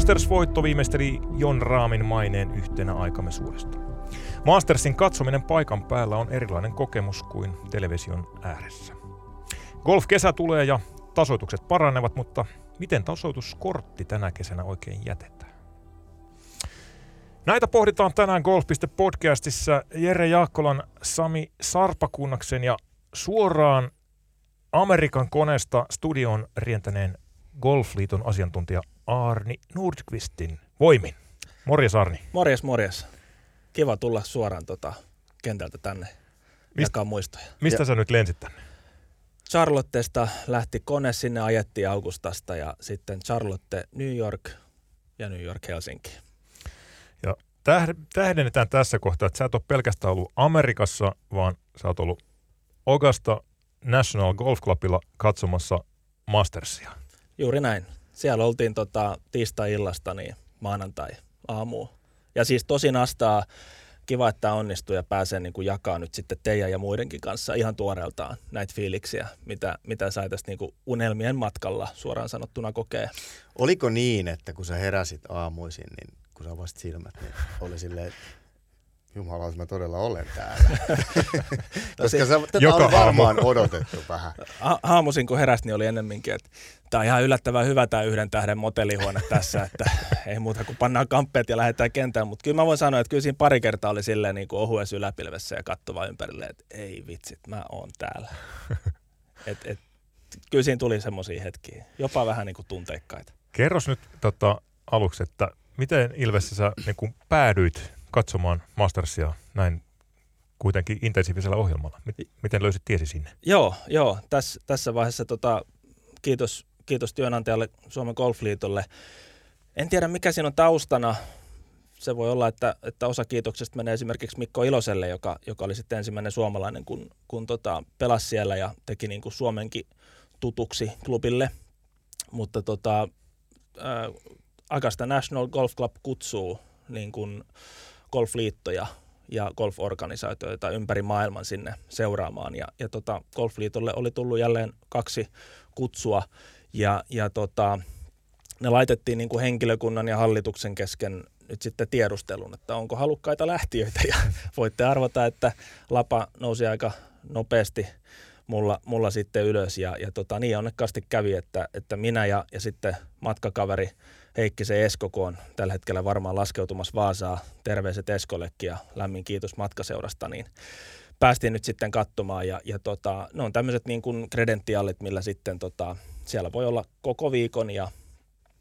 Masters-voitto viimeisteli Jon Raamin maineen yhtenä aikamme suuresta. Mastersin katsominen paikan päällä on erilainen kokemus kuin television ääressä. Golf-kesä tulee ja tasoitukset paranevat, mutta miten tasoituskortti tänä kesänä oikein jätetään? Näitä pohditaan tänään Golf.podcastissa Jere Jaakkolan, Sami Sarpakunnaksen ja suoraan Amerikan koneesta studion rientäneen Golfliiton asiantuntija Arni Nordqvistin voimin. Morjes Arni. Morjes, morjes. Kiva tulla suoraan tota, kentältä tänne Mist, jakaa muistoja. Mistä ja. sä nyt lensit tänne? Charlottesta lähti kone, sinne ajettiin Augustasta ja sitten Charlotte, New York ja New York, Helsinki. Ja tähdennetään tässä kohtaa, että sä et ole pelkästään ollut Amerikassa, vaan sä oot ollut Augusta National Golf Clubilla katsomassa Mastersia. Juuri näin. Siellä oltiin tota, tiistai-illasta niin maanantai aamu. Ja siis tosi nastaa kiva, että onnistuu ja pääsee niin kuin jakaa nyt sitten teidän ja muidenkin kanssa ihan tuoreeltaan näitä fiiliksiä, mitä, mitä sai tästä niin kuin unelmien matkalla suoraan sanottuna kokee. Oliko niin, että kun sä heräsit aamuisin, niin kun sä avasit silmät, niin oli silleen, Jumala, mä todella olen täällä. Koska se, tätä Joka on varmaan aamu. odotettu vähän. Aamuisin kun heräsin, niin oli ennemminkin, että tämä on ihan yllättävän hyvä tämä yhden tähden motellihuone tässä, että ei muuta kuin pannaan kamppeet ja lähdetään kentään. Mutta kyllä mä voin sanoa, että kyllä siinä pari kertaa oli silleen niin kuin ohuessa yläpilvessä ja kattova ympärille, että ei vitsit, mä oon täällä. Et, et, kyllä siinä tuli semmoisia hetkiä, jopa vähän niin kuin tunteikkaita. Kerros nyt tota, aluksi, että miten Ilvessä sä niin kuin päädyit katsomaan Mastersia näin kuitenkin intensiivisellä ohjelmalla. Miten löysit tiesi sinne? Joo, joo. Täs, tässä vaiheessa tota, kiitos, kiitos työnantajalle Suomen Golfliitolle. En tiedä, mikä siinä on taustana. Se voi olla, että, että osa kiitoksesta menee esimerkiksi Mikko Iloselle, joka, joka oli sitten ensimmäinen suomalainen, kun, kun tota, pelasi siellä ja teki niin kuin Suomenkin tutuksi klubille. Mutta tota, äh, Agasta National Golf Club kutsuu niin kuin, golfliittoja ja golforganisaatioita ympäri maailman sinne seuraamaan. Ja, ja tota, golfliitolle oli tullut jälleen kaksi kutsua ja, ja tota, ne laitettiin niin kuin henkilökunnan ja hallituksen kesken nyt sitten tiedustelun, että onko halukkaita lähtiöitä ja voitte arvata, että lapa nousi aika nopeasti mulla, mulla sitten ylös ja, ja tota, niin onnekkaasti kävi, että, että minä ja, ja sitten matkakaveri se Esko, kun on tällä hetkellä varmaan laskeutumassa Vaasaa. Terveiset Eskollekin ja lämmin kiitos matkaseurasta, niin päästiin nyt sitten katsomaan ja, ja tota, ne on tämmöiset niin kuin kredentiaalit, millä sitten tota, siellä voi olla koko viikon ja,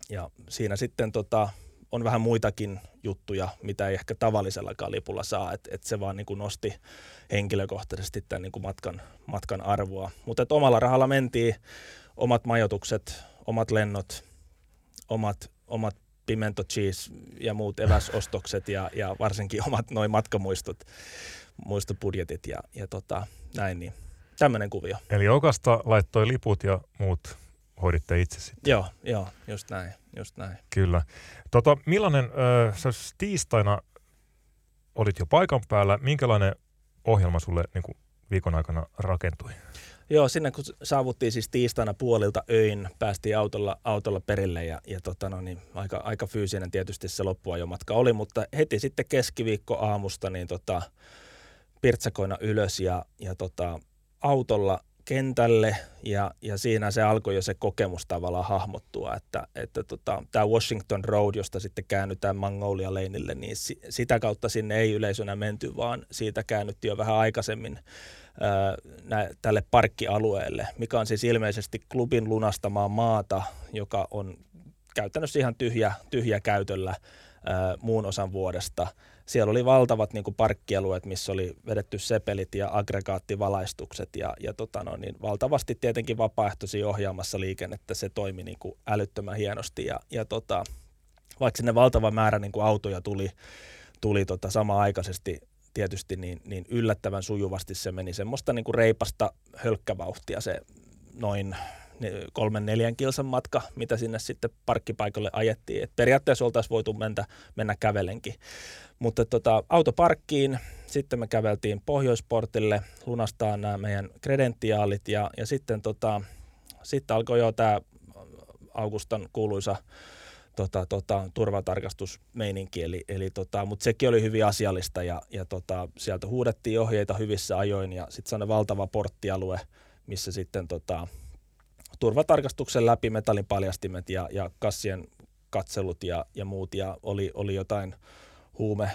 ja siinä sitten tota, on vähän muitakin juttuja, mitä ei ehkä tavallisellakaan lipulla saa, että et se vaan niin kuin nosti henkilökohtaisesti tämän niin kuin matkan, matkan arvoa. Mutta omalla rahalla mentiin, omat majoitukset, omat lennot, omat omat pimento cheese ja muut eväsostokset ja, ja varsinkin omat noin matkamuistot, muistobudjetit ja, ja tota, näin, niin tämmöinen kuvio. Eli Okasta laittoi liput ja muut hoiditte itse sitten. Joo, joo, just näin, just näin. Kyllä. Tota, millainen, äh, sä tiistaina olit jo paikan päällä, minkälainen ohjelma sulle niin kuin viikon aikana rakentui? Joo, sinne kun saavuttiin siis tiistaina puolilta öin, päästiin autolla, autolla perille ja, ja tota no niin, aika, aika fyysinen tietysti se loppuajomatka oli, mutta heti sitten keskiviikko aamusta niin tota, pirtsakoina ylös ja, ja tota, autolla kentälle ja, ja siinä se alkoi jo se kokemus tavallaan hahmottua, että, että tota, tämä Washington Road, josta sitten käännytään Magnolia Laneille, niin si, sitä kautta sinne ei yleisönä menty, vaan siitä käännyttiin jo vähän aikaisemmin nä, tälle parkkialueelle, mikä on siis ilmeisesti klubin lunastamaa maata, joka on käytännössä ihan tyhjä, tyhjä käytöllä ää, muun osan vuodesta. Siellä oli valtavat niin kuin parkkialueet, missä oli vedetty sepelit ja aggregaattivalaistukset ja, ja tota no, niin valtavasti tietenkin vapaaehtoisia ohjaamassa liikennettä. Se toimi niin kuin älyttömän hienosti ja, ja tota, vaikka sinne valtava määrä niin kuin autoja tuli, tuli tota sama-aikaisesti tietysti niin, niin yllättävän sujuvasti se meni semmoista niin kuin reipasta hölkkävauhtia se noin kolmen neljän kilsan matka, mitä sinne sitten parkkipaikalle ajettiin. Et periaatteessa oltaisiin voitu mennä, mennä kävelenkin. Mutta tota, autoparkkiin, sitten me käveltiin Pohjoisportille, lunastaa nämä meidän kredentiaalit ja, ja sitten tota, sitten alkoi jo tämä Augustan kuuluisa tota, tota, turvatarkastusmeininki, eli, eli tota, mutta sekin oli hyvin asiallista ja, ja tota, sieltä huudettiin ohjeita hyvissä ajoin ja sitten sellainen valtava porttialue, missä sitten tota, turvatarkastuksen läpi metallin paljastimet ja, ja kassien katselut ja, ja muut. Ja oli, oli jotain huume,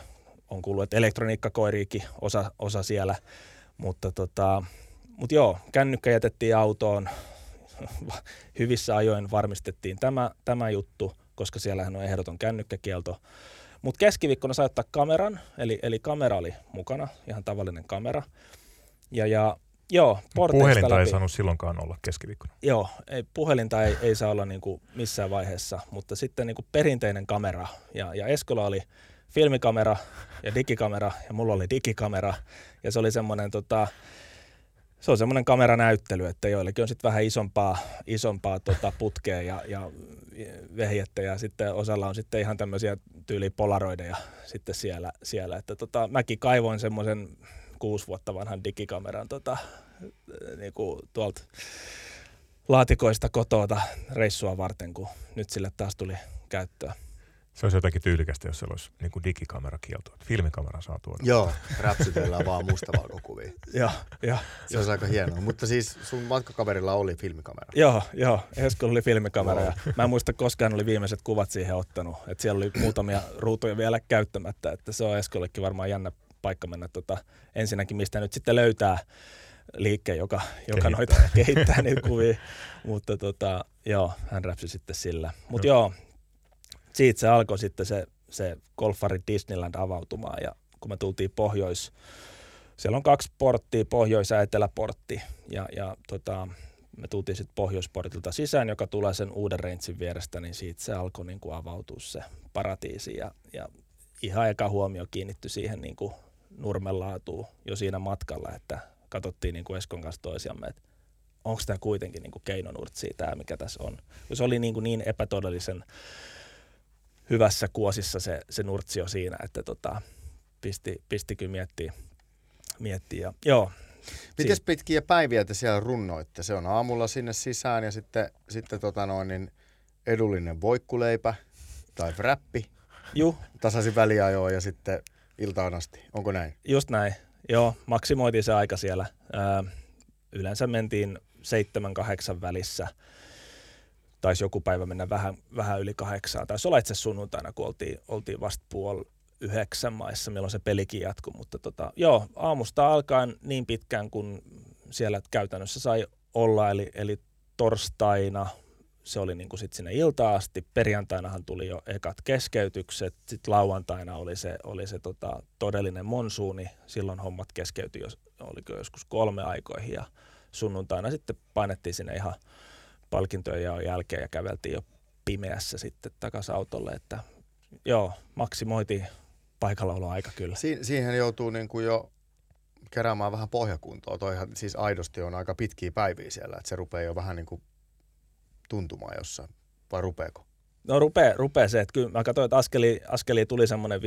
on kuullut, että elektroniikkakoiriikin osa, osa siellä, mutta tota, mut joo, kännykkä jätettiin autoon, hyvissä ajoin varmistettiin tämä, tämä juttu, koska siellähän on ehdoton kännykkäkielto. Mutta keskiviikkona sai ottaa kameran, eli, eli kamera oli mukana, ihan tavallinen kamera. Ja, ja joo, Puhelinta läpi. ei saanut silloinkaan olla keskiviikkona. Joo, ei, puhelinta ei, ei saa olla niinku missään vaiheessa, mutta sitten niinku perinteinen kamera. Ja, ja Eskola oli filmikamera ja digikamera, ja mulla oli digikamera. Ja se oli semmoinen tota, se on semmoinen kameranäyttely, että joillekin on sitten vähän isompaa, isompaa tota putkea ja, ja vehjettä ja sitten osalla on sitten ihan tämmöisiä tyyli polaroideja sitten siellä, siellä. että tota, mäkin kaivoin semmoisen kuusi vuotta vanhan digikameran tota, niin kuin tuolta laatikoista kotota reissua varten, kun nyt sille taas tuli käyttöä. Se olisi jotakin tyylikästä, jos se olisi niin kuin digikamerakielto. Filmikamera saa tuoda. Joo, räpsytellään vaan mustavalkokuvia. joo, joo. Se olisi aika hienoa. Mutta siis sun matkakaverilla oli filmikamera. Joo, joo. Eskolla oli filmikamera. Ja mä en muista koskaan oli viimeiset kuvat siihen ottanut. Että siellä oli muutamia ruutuja vielä käyttämättä. Että se on Eskollekin varmaan jännä paikka mennä tota, ensinnäkin, mistä nyt sitten löytää liikkeen, joka, joka kehittää. noita kehittää niitä kuvia. Mutta tota, joo, hän räpsi sitten sillä. Mutta joo, siitä se alkoi sitten se, se Golfari Disneyland avautumaan ja kun me tultiin pohjois, siellä on kaksi porttia, pohjois- ja eteläportti ja, ja tota, me tultiin sitten pohjoisportilta sisään, joka tulee sen uuden reintsin vierestä, niin siitä se alkoi niin kuin avautua se paratiisi ja, ja ihan eka huomio kiinnittyi siihen niin kuin nurmenlaatuun jo siinä matkalla, että katsottiin niin kuin Eskon kanssa toisiamme, että onko tämä kuitenkin niin kuin keinonurtsi tämä, mikä tässä on. Se oli niin, kuin niin epätodellisen hyvässä kuosissa se, se nurtsio siinä, että tota, pisti, pisti kyllä miettiä. miettiä. Ja, joo, Miten pitkiä päiviä te siellä runnoitte? Se on aamulla sinne sisään ja sitten, sitten tota noin, niin edullinen voikkuleipä tai wrappi. Juh. Tasaisin väliajoa ja sitten iltaan asti. Onko näin? Just näin. Joo, maksimoitiin se aika siellä. Ö, yleensä mentiin seitsemän, kahdeksan välissä – taisi joku päivä mennä vähän, vähän yli kahdeksaan. Taisi olla itse sunnuntaina, kun oltiin, oltiin vasta puoli yhdeksän maissa, milloin se pelikin jatkui. Mutta tota, joo, aamusta alkaen niin pitkään kuin siellä käytännössä sai olla, eli, eli torstaina se oli niin kuin sit sinne iltaan asti. Perjantainahan tuli jo ekat keskeytykset. Sitten lauantaina oli se, oli se tota, todellinen monsuuni. Silloin hommat keskeytyi, jos, oliko joskus kolme aikoihin. Ja sunnuntaina sitten painettiin sinne ihan palkintojen jälkeen ja käveltiin jo pimeässä sitten takaisin autolle, että joo, maksimoitiin paikallaolo aika kyllä. Si- siihen joutuu niin kuin jo keräämään vähän pohjakuntoa. Toihan siis aidosti on aika pitkiä päiviä siellä, että se rupeaa jo vähän niin kuin tuntumaan jossain, vai rupeeko? No rupee, rupee se, että kyllä mä katsoin, että askeli, askeli tuli semmoinen 15-20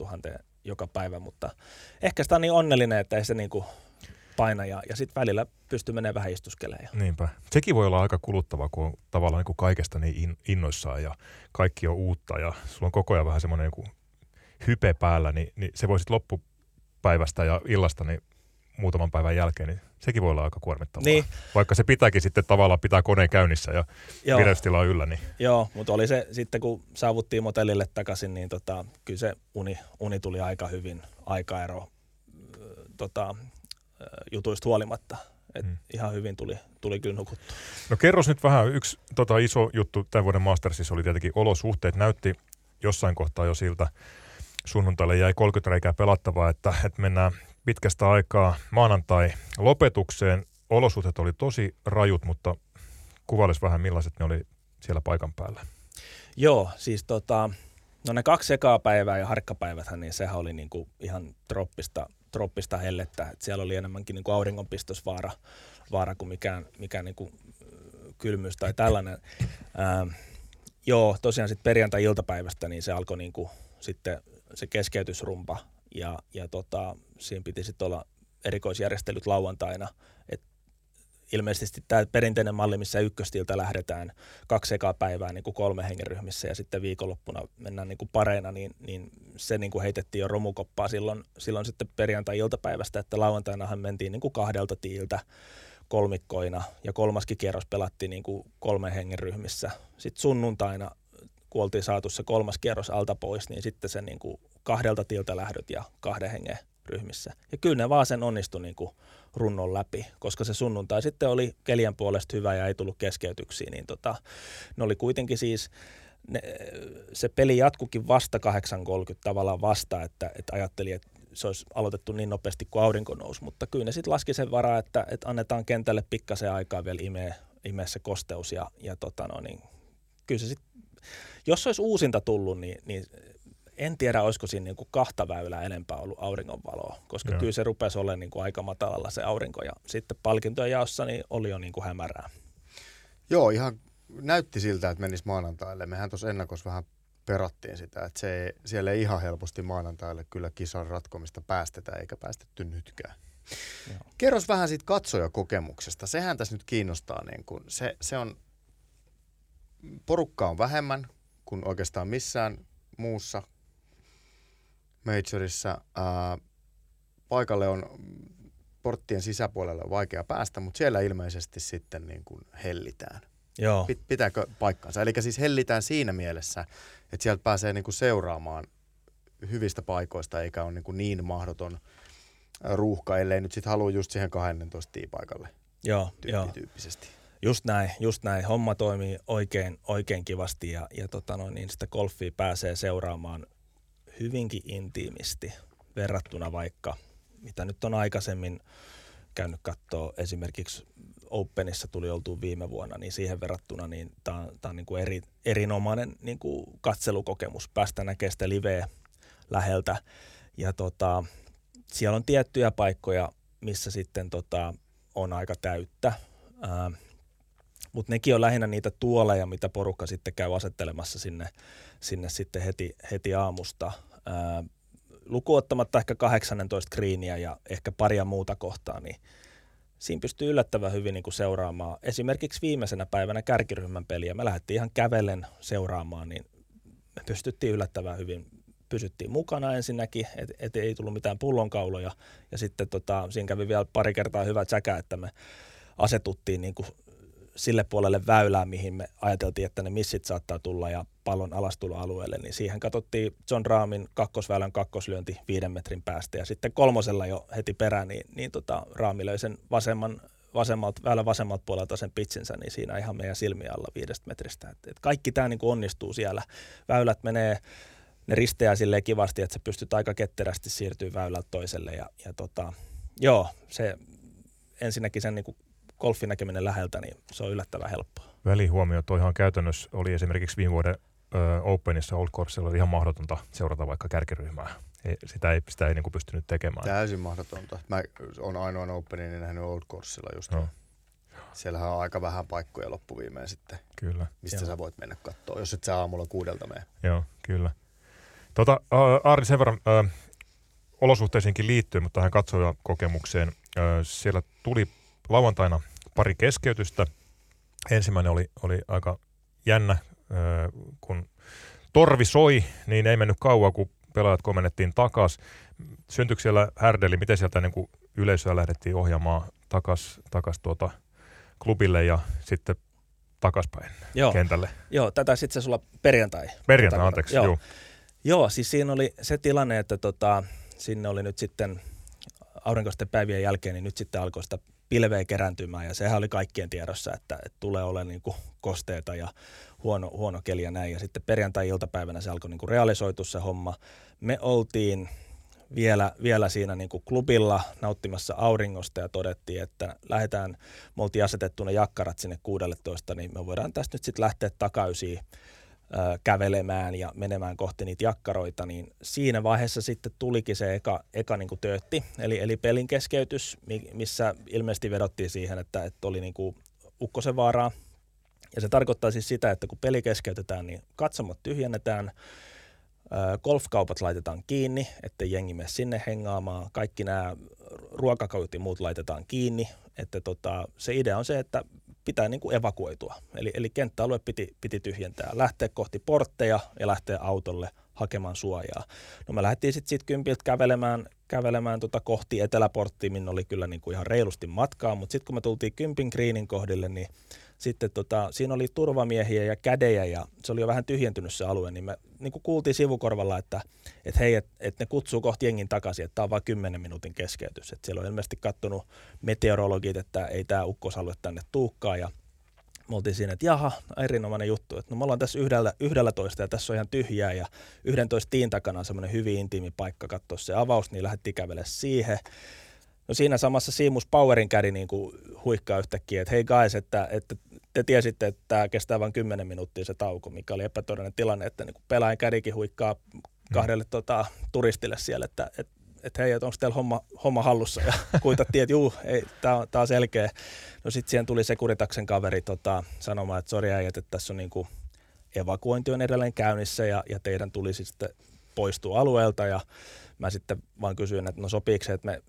000 joka päivä, mutta ehkä sitä on niin onnellinen, että ei se niin kuin paina ja, ja sitten välillä pystyy menemään vähän istuskelemaan. Niinpä. Sekin voi olla aika kuluttava, kun on tavallaan niin kuin kaikesta niin innoissaan ja kaikki on uutta ja sulla on koko ajan vähän semmoinen niin hype päällä, niin, niin se voi sitten loppupäivästä ja illasta niin muutaman päivän jälkeen, niin sekin voi olla aika kuormittavaa. Niin. Vaikka se pitääkin sitten tavallaan pitää koneen käynnissä ja vireystila yllä. Niin. Joo, mutta oli se sitten kun saavuttiin motellille takaisin, niin tota, kyllä se uni, uni tuli aika hyvin aikaero tota, jutuista huolimatta. Et hmm. Ihan hyvin tuli, tuli kyllä nukuttu. No kerros nyt vähän, yksi tota, iso juttu tämän vuoden Mastersissa oli tietenkin olosuhteet. Näytti jossain kohtaa jo siltä, sunnuntaille jäi 30 reikää pelattavaa, että, että mennään pitkästä aikaa maanantai lopetukseen. Olosuhteet oli tosi rajut, mutta kuvailisi vähän millaiset ne oli siellä paikan päällä. Joo, siis tota, no ne kaksi ekaa päivää ja harkkapäiväthän, niin sehän oli niinku ihan troppista troppista hellettä. Et siellä oli enemmänkin niin kuin auringonpistosvaara vaara kuin mikään, mikään niin kuin kylmyys tai tällainen. Ää, joo, tosiaan sitten perjantai-iltapäivästä niin se alkoi niin kuin sitten se keskeytysrumpa ja, ja tota, siinä piti sitten olla erikoisjärjestelyt lauantaina. Et ilmeisesti tämä perinteinen malli, missä ykköstiltä lähdetään kaksi ekaa päivää niin kuin kolme hengen ryhmissä ja sitten viikonloppuna mennään niin kuin pareina, niin, niin se niin kuin heitettiin jo romukoppaa silloin, silloin sitten perjantai-iltapäivästä, että lauantainahan mentiin niin kuin kahdelta tiiltä kolmikkoina ja kolmaskin kierros pelattiin niin kuin kolmen hengen ryhmissä. Sitten sunnuntaina, kun oltiin saatu se kolmas kierros alta pois, niin sitten se niin kuin kahdelta tiiltä lähdöt ja kahden hengen ryhmissä. Ja kyllä ne vaan sen onnistui niin kuin runnon läpi, koska se sunnuntai sitten oli kelien puolesta hyvä ja ei tullut keskeytyksiä, niin tota, ne oli kuitenkin siis, ne, se peli jatkukin vasta 8.30 tavallaan vasta, että, että ajattelin, että se olisi aloitettu niin nopeasti kuin aurinko nousi, mutta kyllä ne sitten laski sen varaa, että, että annetaan kentälle pikkasen aikaa vielä imeä, imeä se kosteus ja, ja tota no, niin, kyllä se sitten, jos olisi uusinta tullut, niin, niin en tiedä, olisiko siinä niin kuin kahta väylää enempää ollut auringonvaloa, koska Joo. kyllä se rupesi olemaan niin kuin aika matalalla se aurinko ja sitten palkintojen jaossa niin oli jo niin kuin hämärää. Joo, ihan näytti siltä, että menisi maanantaille. Mehän tuossa ennakossa vähän perattiin sitä, että se, siellä ei ihan helposti maanantaille kyllä kisan ratkomista päästetä eikä päästetty nytkään. Joo. Kerros vähän siitä katsojakokemuksesta. Sehän tässä nyt kiinnostaa. Niin kun se, se on, porukka on vähemmän kuin oikeastaan missään muussa majorissa. Ää, paikalle on porttien sisäpuolelle vaikea päästä, mutta siellä ilmeisesti sitten niin kuin hellitään. Joo. Pitääkö paikkansa? Eli siis hellitään siinä mielessä, että sieltä pääsee niin kuin seuraamaan hyvistä paikoista, eikä ole niin, kuin niin mahdoton ruuhka, ellei nyt sitten halua just siihen 12 tiipaikalle. Joo, joo. Tyyppisesti. Just näin, just näin. Homma toimii oikein, oikein kivasti ja, ja tota noin, niin sitä golfia pääsee seuraamaan hyvinkin intiimisti verrattuna vaikka, mitä nyt on aikaisemmin käynyt katsoa esimerkiksi Openissa tuli oltu viime vuonna, niin siihen verrattuna niin tämä on, niin kuin eri, erinomainen niin kuin katselukokemus. Päästä näkemään sitä liveä läheltä. Ja tota, siellä on tiettyjä paikkoja, missä sitten tota, on aika täyttä. Mutta nekin on lähinnä niitä tuoleja, mitä porukka sitten käy asettelemassa sinne, sinne sitten heti, heti aamusta. Lukuottamatta ehkä 18 greeniä ja ehkä paria muuta kohtaa, niin siinä pystyy yllättävän hyvin niin kuin seuraamaan. Esimerkiksi viimeisenä päivänä kärkiryhmän peliä me lähdettiin ihan kävellen seuraamaan, niin me pystyttiin yllättävän hyvin pysyttiin mukana ensinnäkin, että et ei tullut mitään pullonkauloja. Ja sitten tota, siinä kävi vielä pari kertaa hyvä säkä, että me asetuttiin niin kuin sille puolelle väylää, mihin me ajateltiin, että ne missit saattaa tulla ja pallon alastuloalueelle, niin siihen katsottiin John Raamin kakkosväylän kakkoslyönti viiden metrin päästä ja sitten kolmosella jo heti perään, niin, niin tota, Raami löi sen vasemman, vasemmalta, väylän vasemmalta puolelta sen pitsinsä, niin siinä ihan meidän silmiä alla viidestä metristä. Et, et kaikki tämä niin onnistuu siellä. Väylät menee, ne risteää silleen kivasti, että sä pystyt aika ketterästi siirtyä väylältä toiselle ja, ja tota, joo, se ensinnäkin sen niin golfin näkeminen läheltä, niin se on yllättävän helppoa. Välihuomio ihan käytännössä oli esimerkiksi viime vuoden ö, Openissa Old Coursella oli ihan mahdotonta seurata vaikka kärkiryhmää. Ei, sitä ei, sitä ei niin kuin pystynyt tekemään. Täysin mahdotonta. Mä oon ainoan Openin niin nähnyt Old Coursella just. No. Siellähän on aika vähän paikkoja loppuviimeen sitten, kyllä. mistä Joo. sä voit mennä katsoa, jos et sä aamulla kuudelta mene. Joo, kyllä. Tota, Aari, sen verran äh, olosuhteisiinkin liittyen, mutta tähän katsojakokemukseen. Äh, siellä tuli lauantaina pari keskeytystä. Ensimmäinen oli, oli aika jännä, kun torvi soi, niin ei mennyt kauan, kun pelaajat komennettiin takas. Syntyykö siellä härdeli, miten sieltä niin kuin yleisöä lähdettiin ohjaamaan takas, takas tuota klubille ja sitten takaspäin joo. kentälle? Joo, tätä sitten se sulla perjantai. Perjantai, anteeksi, joo. joo. Joo, siis siinä oli se tilanne, että tota, sinne oli nyt sitten aurinkoisten päivien jälkeen, niin nyt sitten alkoi sitä pilveä kerääntymään ja sehän oli kaikkien tiedossa, että, että tulee olemaan niin kuin kosteita ja huono, huono keli ja näin. Ja sitten perjantai-iltapäivänä se alkoi niin kuin realisoitua se homma. Me oltiin vielä, vielä siinä niin kuin klubilla nauttimassa auringosta ja todettiin, että lähdetään, me oltiin asetettu ne jakkarat sinne 16, niin me voidaan tästä nyt sitten lähteä takaisin kävelemään ja menemään kohti niitä jakkaroita, niin siinä vaiheessa sitten tulikin se eka, eka niin kuin töötti, eli, eli pelin keskeytys, missä ilmeisesti vedottiin siihen, että, että oli niin kuin ukkosen vaaraa. Ja se tarkoittaa siis sitä, että kun peli keskeytetään, niin katsomot tyhjennetään, golfkaupat laitetaan kiinni, että jengi mene sinne hengaamaan. Kaikki nämä ruokakaut ja muut laitetaan kiinni että tota, se idea on se, että pitää niin kuin evakuoitua. Eli, eli kenttäalue piti, piti tyhjentää, lähteä kohti portteja ja lähteä autolle hakemaan suojaa. No me lähdettiin sitten siitä kympiltä kävelemään, kävelemään tota kohti eteläporttia, minne oli kyllä niin kuin ihan reilusti matkaa, mutta sitten kun me tultiin kympin greenin kohdille, niin sitten tota, siinä oli turvamiehiä ja kädejä ja se oli jo vähän tyhjentynyt se alue, niin me niin kuin kuultiin sivukorvalla, että, että hei, että et ne kutsuu kohti jengin takaisin, että tämä on vain 10 minuutin keskeytys. Että siellä on ilmeisesti kattonut meteorologit, että ei tämä ukkosalue tänne tuukkaa ja me oltiin siinä, että jaha, erinomainen juttu, että no me ollaan tässä yhdellä, yhdellä toista ja tässä on ihan tyhjää ja yhdentoista tiin takana on semmoinen hyvin intiimi paikka katsoa se avaus, niin lähdettiin kävelemään siihen. No siinä samassa Siimus Powerin kädi niin kuin huikkaa yhtäkkiä, että hei guys, että, että te tiesitte, että tämä kestää vain 10 minuuttia se tauko, mikä oli epätodellinen tilanne, että niin pelaajan kädikin huikkaa kahdelle mm. tota, turistille siellä, että, että että hei, että onko teillä homma, homma hallussa, ja kuitattiin, että juu, tämä on, tää on selkeä. No sitten siihen tuli Sekuritaksen kaveri tota, sanomaan, että sori äijät, että tässä on niinku, evakuointi on edelleen käynnissä, ja, ja teidän tulisi sitten poistua alueelta, ja mä sitten vaan kysyin, että no sopiiko se, että me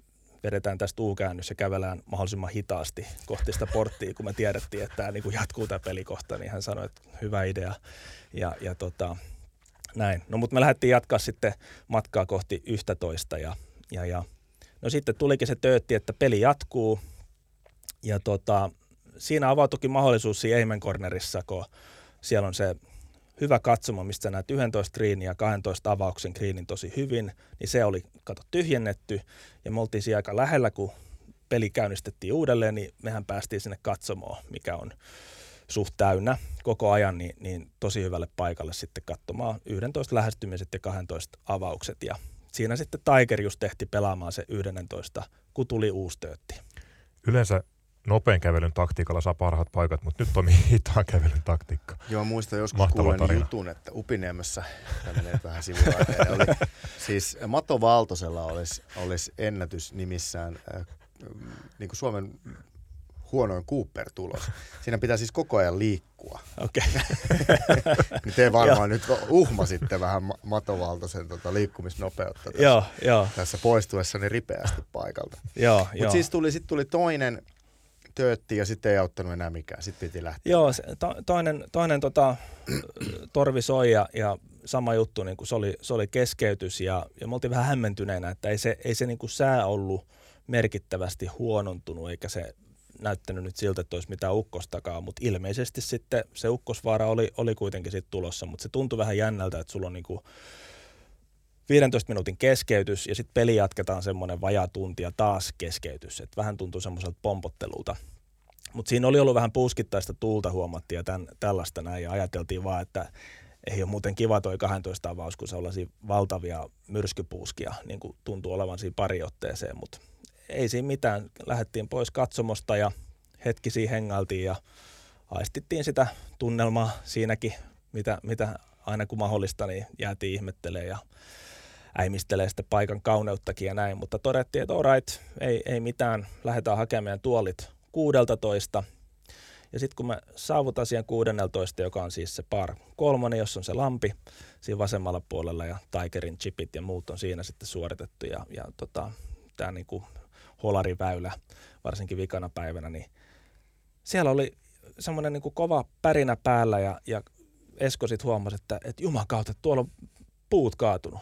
vedetään tästä U-käännys ja kävelään mahdollisimman hitaasti kohti sitä porttia, kun me tiedettiin, että tämä niin jatkuu tämä pelikohta, niin hän sanoi, että hyvä idea. Ja, ja tota, näin. No mutta me lähdettiin jatkaa sitten matkaa kohti 11 ja, ja, ja no sitten tulikin se töötti, että peli jatkuu ja tota, siinä avautuikin mahdollisuus siinä Eimen Cornerissa, kun siellä on se hyvä katsomo, mistä näet 11 kriinin ja 12 avauksen kriinin tosi hyvin, niin se oli kato tyhjennetty ja me oltiin siinä aika lähellä, kun peli käynnistettiin uudelleen, niin mehän päästiin sinne katsomoon, mikä on suht täynnä koko ajan, niin, niin tosi hyvälle paikalle sitten katsomaan 11 lähestymiset ja 12 avaukset. Ja siinä sitten Tiger just tehti pelaamaan se 11, kun tuli uusi töötti. Yleensä nopean kävelyn taktiikalla saa parhaat paikat, mutta nyt toimii hitaan kävelyn taktiikka. Joo, muistan joskus kuulen jutun, että Upiniemessä, menee vähän oli, siis Mato Valtosella olisi, olisi ennätys nimissään äh, niin kuin Suomen huonoin Cooper-tulos. Siinä pitää siis koko ajan liikkua. Okei. Okay. niin te varmaan nyt uhmasitte vähän Matovaltoisen tota, liikkumisnopeutta tässä, joo, joo. tässä poistuessani ripeästi paikalta. Joo, Mutta siis tuli, sit tuli toinen töötti ja sitten ei auttanut enää mikään. Sitten piti lähteä. Joo, se, to, toinen, toinen tota, torvi soi ja, ja sama juttu, niin kuin se, oli, se oli keskeytys ja, ja me oltiin vähän hämmentyneenä, että ei se, ei se niin kuin sää ollut merkittävästi huonontunut eikä se näyttänyt nyt siltä, että olisi mitään ukkostakaan, mutta ilmeisesti sitten se ukkosvaara oli, oli kuitenkin sitten tulossa, mutta se tuntui vähän jännältä, että sulla on niin kuin 15 minuutin keskeytys ja sitten peli jatketaan semmoinen vajaa tunti ja taas keskeytys, että vähän tuntui semmoiselta pompottelulta. Mutta siinä oli ollut vähän puuskittaista tuulta huomattiin ja tämän, tällaista näin ja ajateltiin vaan, että ei ole muuten kiva toi 12 avaus, kun se valtavia myrskypuuskia, niin kuin tuntuu olevan siinä pari otteeseen, mutta ei siinä mitään. Lähdettiin pois katsomosta ja hetki siinä hengailtiin ja aistittiin sitä tunnelmaa siinäkin, mitä, mitä aina kun mahdollista, niin jäätiin ihmettelemään ja äimistelee sitten paikan kauneuttakin ja näin, mutta todettiin, että alright, ei, ei mitään, lähdetään hakemaan tuolit 16. Ja sitten kun me saavutaan siihen 16, joka on siis se par kolmonen, jossa on se lampi siinä vasemmalla puolella ja Tigerin chipit ja muut on siinä sitten suoritettu ja, ja tota, tämä niinku holariväylä, varsinkin vikana päivänä, niin siellä oli semmoinen niin kova pärinä päällä ja, ja Esko sitten huomasi, että, että juman kautta, tuolla on puut kaatunut.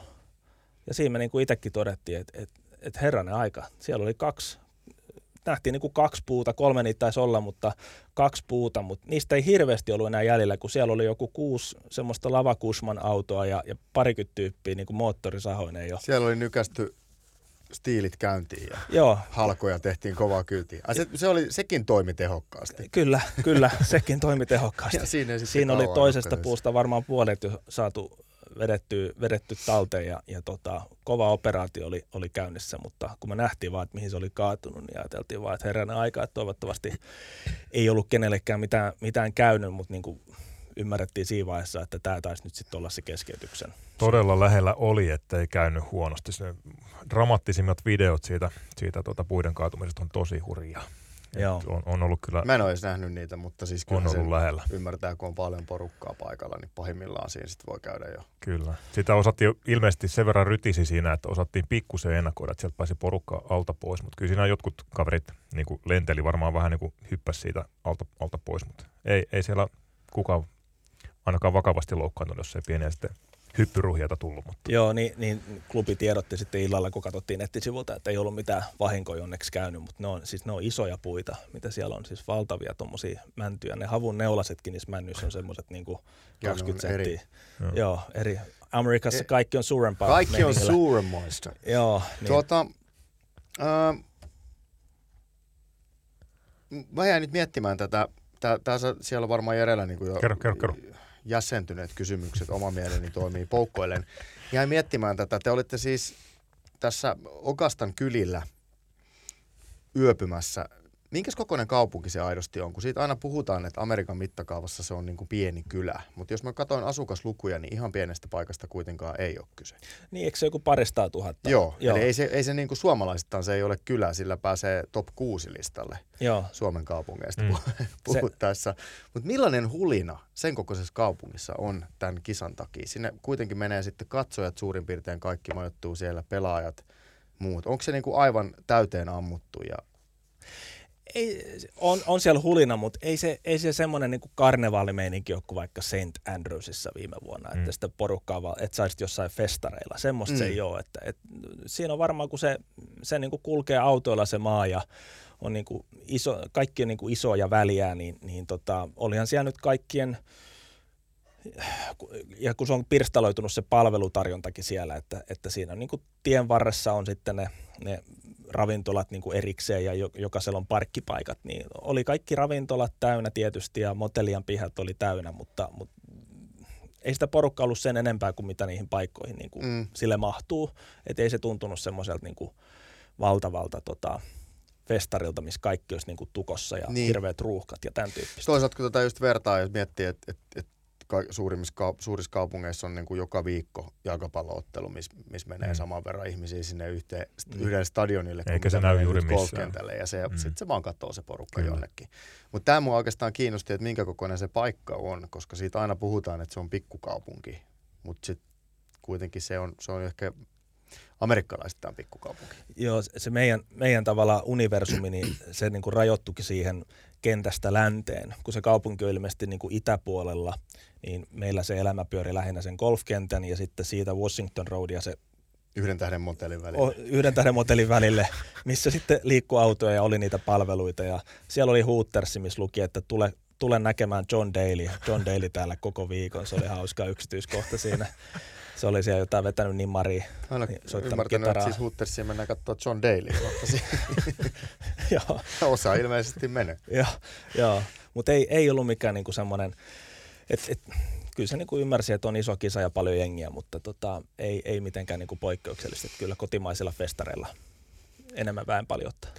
Ja siinä me niin kuin itsekin todettiin, että, että, että herranen aika, siellä oli kaksi, nähtiin niin kuin kaksi puuta, kolme niitä taisi olla, mutta kaksi puuta, mutta niistä ei hirveästi ollut enää jäljellä, kun siellä oli joku kuusi semmoista lavakusman autoa ja, ja parikymmentä tyyppiä niin kuin moottorisahoinen jo. Siellä oli nykästy stiilit käyntiin ja Joo. halkoja tehtiin kovaa kyytiä. se, se oli, sekin toimi tehokkaasti. Kyllä, kyllä, sekin toimi tehokkaasti. ja siinä siinä oli toisesta puusta varmaan puolet jo saatu vedetty, vedetty talteen ja, ja tota, kova operaatio oli, oli käynnissä, mutta kun me nähtiin vaan, että mihin se oli kaatunut, niin ajateltiin vaan, että herranen aika, että toivottavasti ei ollut kenellekään mitään, mitään käynyt, mutta niin kuin ymmärrettiin siinä vaiheessa, että tämä taisi nyt sitten olla se keskeytyksen. Todella lähellä oli, että ei käynyt huonosti. Se dramaattisimmat videot siitä, siitä tuota puiden kaatumisesta on tosi hurjaa. Joo. On, on, ollut kyllä... Mä en ole edes nähnyt niitä, mutta siis kyllä on ollut lähellä. ymmärtää, kun on paljon porukkaa paikalla, niin pahimmillaan siinä sitten voi käydä jo. Kyllä. Sitä osattiin ilmeisesti sen verran rytisi siinä, että osattiin pikkusen ennakoida, että sieltä pääsi porukka alta pois, mutta kyllä siinä jotkut kaverit niin kuin lenteli varmaan vähän niin kuin hyppäsi siitä alta, alta pois, mutta ei, ei siellä kukaan ainakaan vakavasti loukkaantunut, jos ei pieniä sitten hyppyruhjata tullut. Mutta. Joo, niin, niin, klubi tiedotti sitten illalla, kun katsottiin nettisivulta, että ei ollut mitään vahinkoja onneksi käynyt, mutta ne on, siis ne on isoja puita, mitä siellä on, siis valtavia tuommoisia mäntyjä. Ne havun neulasetkin niissä männyissä on semmoiset niin 20 senttiä. Eri. Joo. Joo, eri. Amerikassa e- kaikki on suurempaa. Kaikki meningillä. on suuremmoista. Joo. Niin. Tuota, äh, mä jäin nyt miettimään tätä, tää, tää siellä on varmaan Jerellä niin kuin jo kerro, kerro, kerro jäsentyneet kysymykset, oma mieleni toimii poukkoillen. Jäin miettimään tätä. Te olitte siis tässä Okastan kylillä yöpymässä Minkäs kokoinen kaupunki se aidosti on? Kun siitä aina puhutaan, että Amerikan mittakaavassa se on niin kuin pieni kylä. Mutta jos mä katsoin asukaslukuja, niin ihan pienestä paikasta kuitenkaan ei ole kyse. Niin, eikö se joku paristaa tuhatta? Joo, Joo. eli ei se, ei se niin kuin suomalaisittain se ei ole kylä, sillä pääsee top 6 listalle Joo. Suomen kaupungeista mm. puhuttaessa. Mutta millainen hulina sen kokoisessa kaupungissa on tämän kisan takia? Sinne kuitenkin menee sitten katsojat suurin piirtein kaikki majoittuu siellä, pelaajat, muut. Onko se niin kuin aivan täyteen ammuttu ja ei, on, on siellä hulina, mutta ei se, ei se semmoinen niin karnevaalimeininki ole kuin vaikka St. Andrewsissa viime vuonna, mm. että sitä porukkaa, että saisit jossain festareilla. Semmoista mm. se ei ole. Että, että siinä on varmaan, kun se, se niin kuin kulkee autoilla se maa ja on niin kuin iso, kaikki on niin kuin isoja väliä, niin, niin tota, olihan siellä nyt kaikkien – ja kun se on pirstaloitunut se palvelutarjontakin siellä, että, että siinä on niin kuin tien varressa on sitten ne, ne ravintolat niin kuin erikseen ja jokaisella on parkkipaikat, niin oli kaikki ravintolat täynnä tietysti ja motelian pihat oli täynnä, mutta, mutta ei sitä porukkaa ollut sen enempää kuin mitä niihin paikkoihin niin kuin mm. sille mahtuu, että ei se tuntunut semmoiselta niin kuin valtavalta tota, festarilta, missä kaikki olisi niin kuin tukossa ja niin. hirveät ruuhkat ja tämän tyyppistä. Toisaalta kun tätä just vertaa, jos miettii, että, että, että suurimmissa, suurissa kaupungeissa on niin kuin joka viikko jalkapalloottelu, missä miss menee mm. saman verran ihmisiä sinne yhteen, mm. yhden stadionille, Eikä se näy juuri missään. Ja se, mm. sitten se vaan katsoo se porukka Kyllä. jonnekin. Mutta tämä mua oikeastaan kiinnosti, että minkä kokoinen se paikka on, koska siitä aina puhutaan, että se on pikkukaupunki. Mutta sitten kuitenkin se on, se on ehkä amerikkalaisittain pikkukaupunki. Joo, se meidän, meidän tavalla universumi, niin se niin kuin rajoittukin siihen kentästä länteen. Kun se kaupunki on ilmeisesti niin kuin itäpuolella, niin meillä se elämä pyöri lähinnä sen golfkentän ja sitten siitä Washington Roadia se Yhden tähden motelin välille. yhden tähden motelin välille, missä sitten liikkuu autoja ja oli niitä palveluita. Ja siellä oli Hootersi, missä luki, että tule, tule näkemään John Daly. John Daly täällä koko viikon. Se oli hauska yksityiskohta siinä. Se oli siellä jotain vetänyt nimmaria. Aina niin ymmärtänyt, kitaraa. että siis Hootersiin mennään katsoa John Daly. Joo. Osa ilmeisesti menee. joo, joo. mutta ei, ei ollut mikään niinku semmoinen, että et, kyllä se niinku ymmärsi, että on iso kisa ja paljon jengiä, mutta tota, ei, ei mitenkään niinku poikkeuksellista. Että kyllä kotimaisilla festareilla enemmän väen paljon ottaa.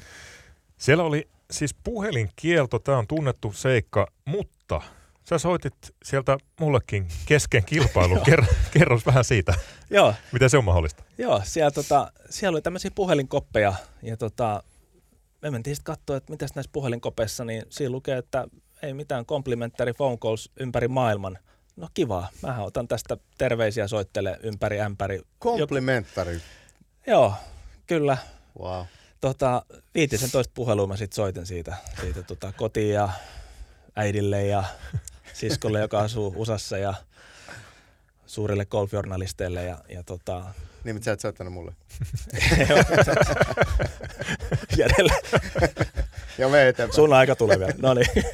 Siellä oli siis puhelinkielto, tämä on tunnettu seikka, mutta Sä soitit sieltä mullekin kesken kilpailun. Kerro, kerros vähän siitä. Joo. Miten se on mahdollista? Joo, siellä, tota, siellä oli tämmöisiä puhelinkoppeja ja tota, me mentiin sitten katsoa, että mitä näissä puhelinkopeissa, niin siinä lukee, että ei mitään complimentary phone calls ympäri maailman. No kiva, mähän otan tästä terveisiä soittele ympäri ämpäri. Complimentary? Joo, kyllä. Wow. Tota, toista puhelua mä sitten soitin siitä, siitä tota, kotiin ja äidille ja siskolle, joka asuu USAssa ja suurille golfjournalisteille. Ja, ja tota... Niin, mutta sä et soittanut mulle. Jädellä. Ja me eteenpäin. Sun aika tulee vielä. No niin.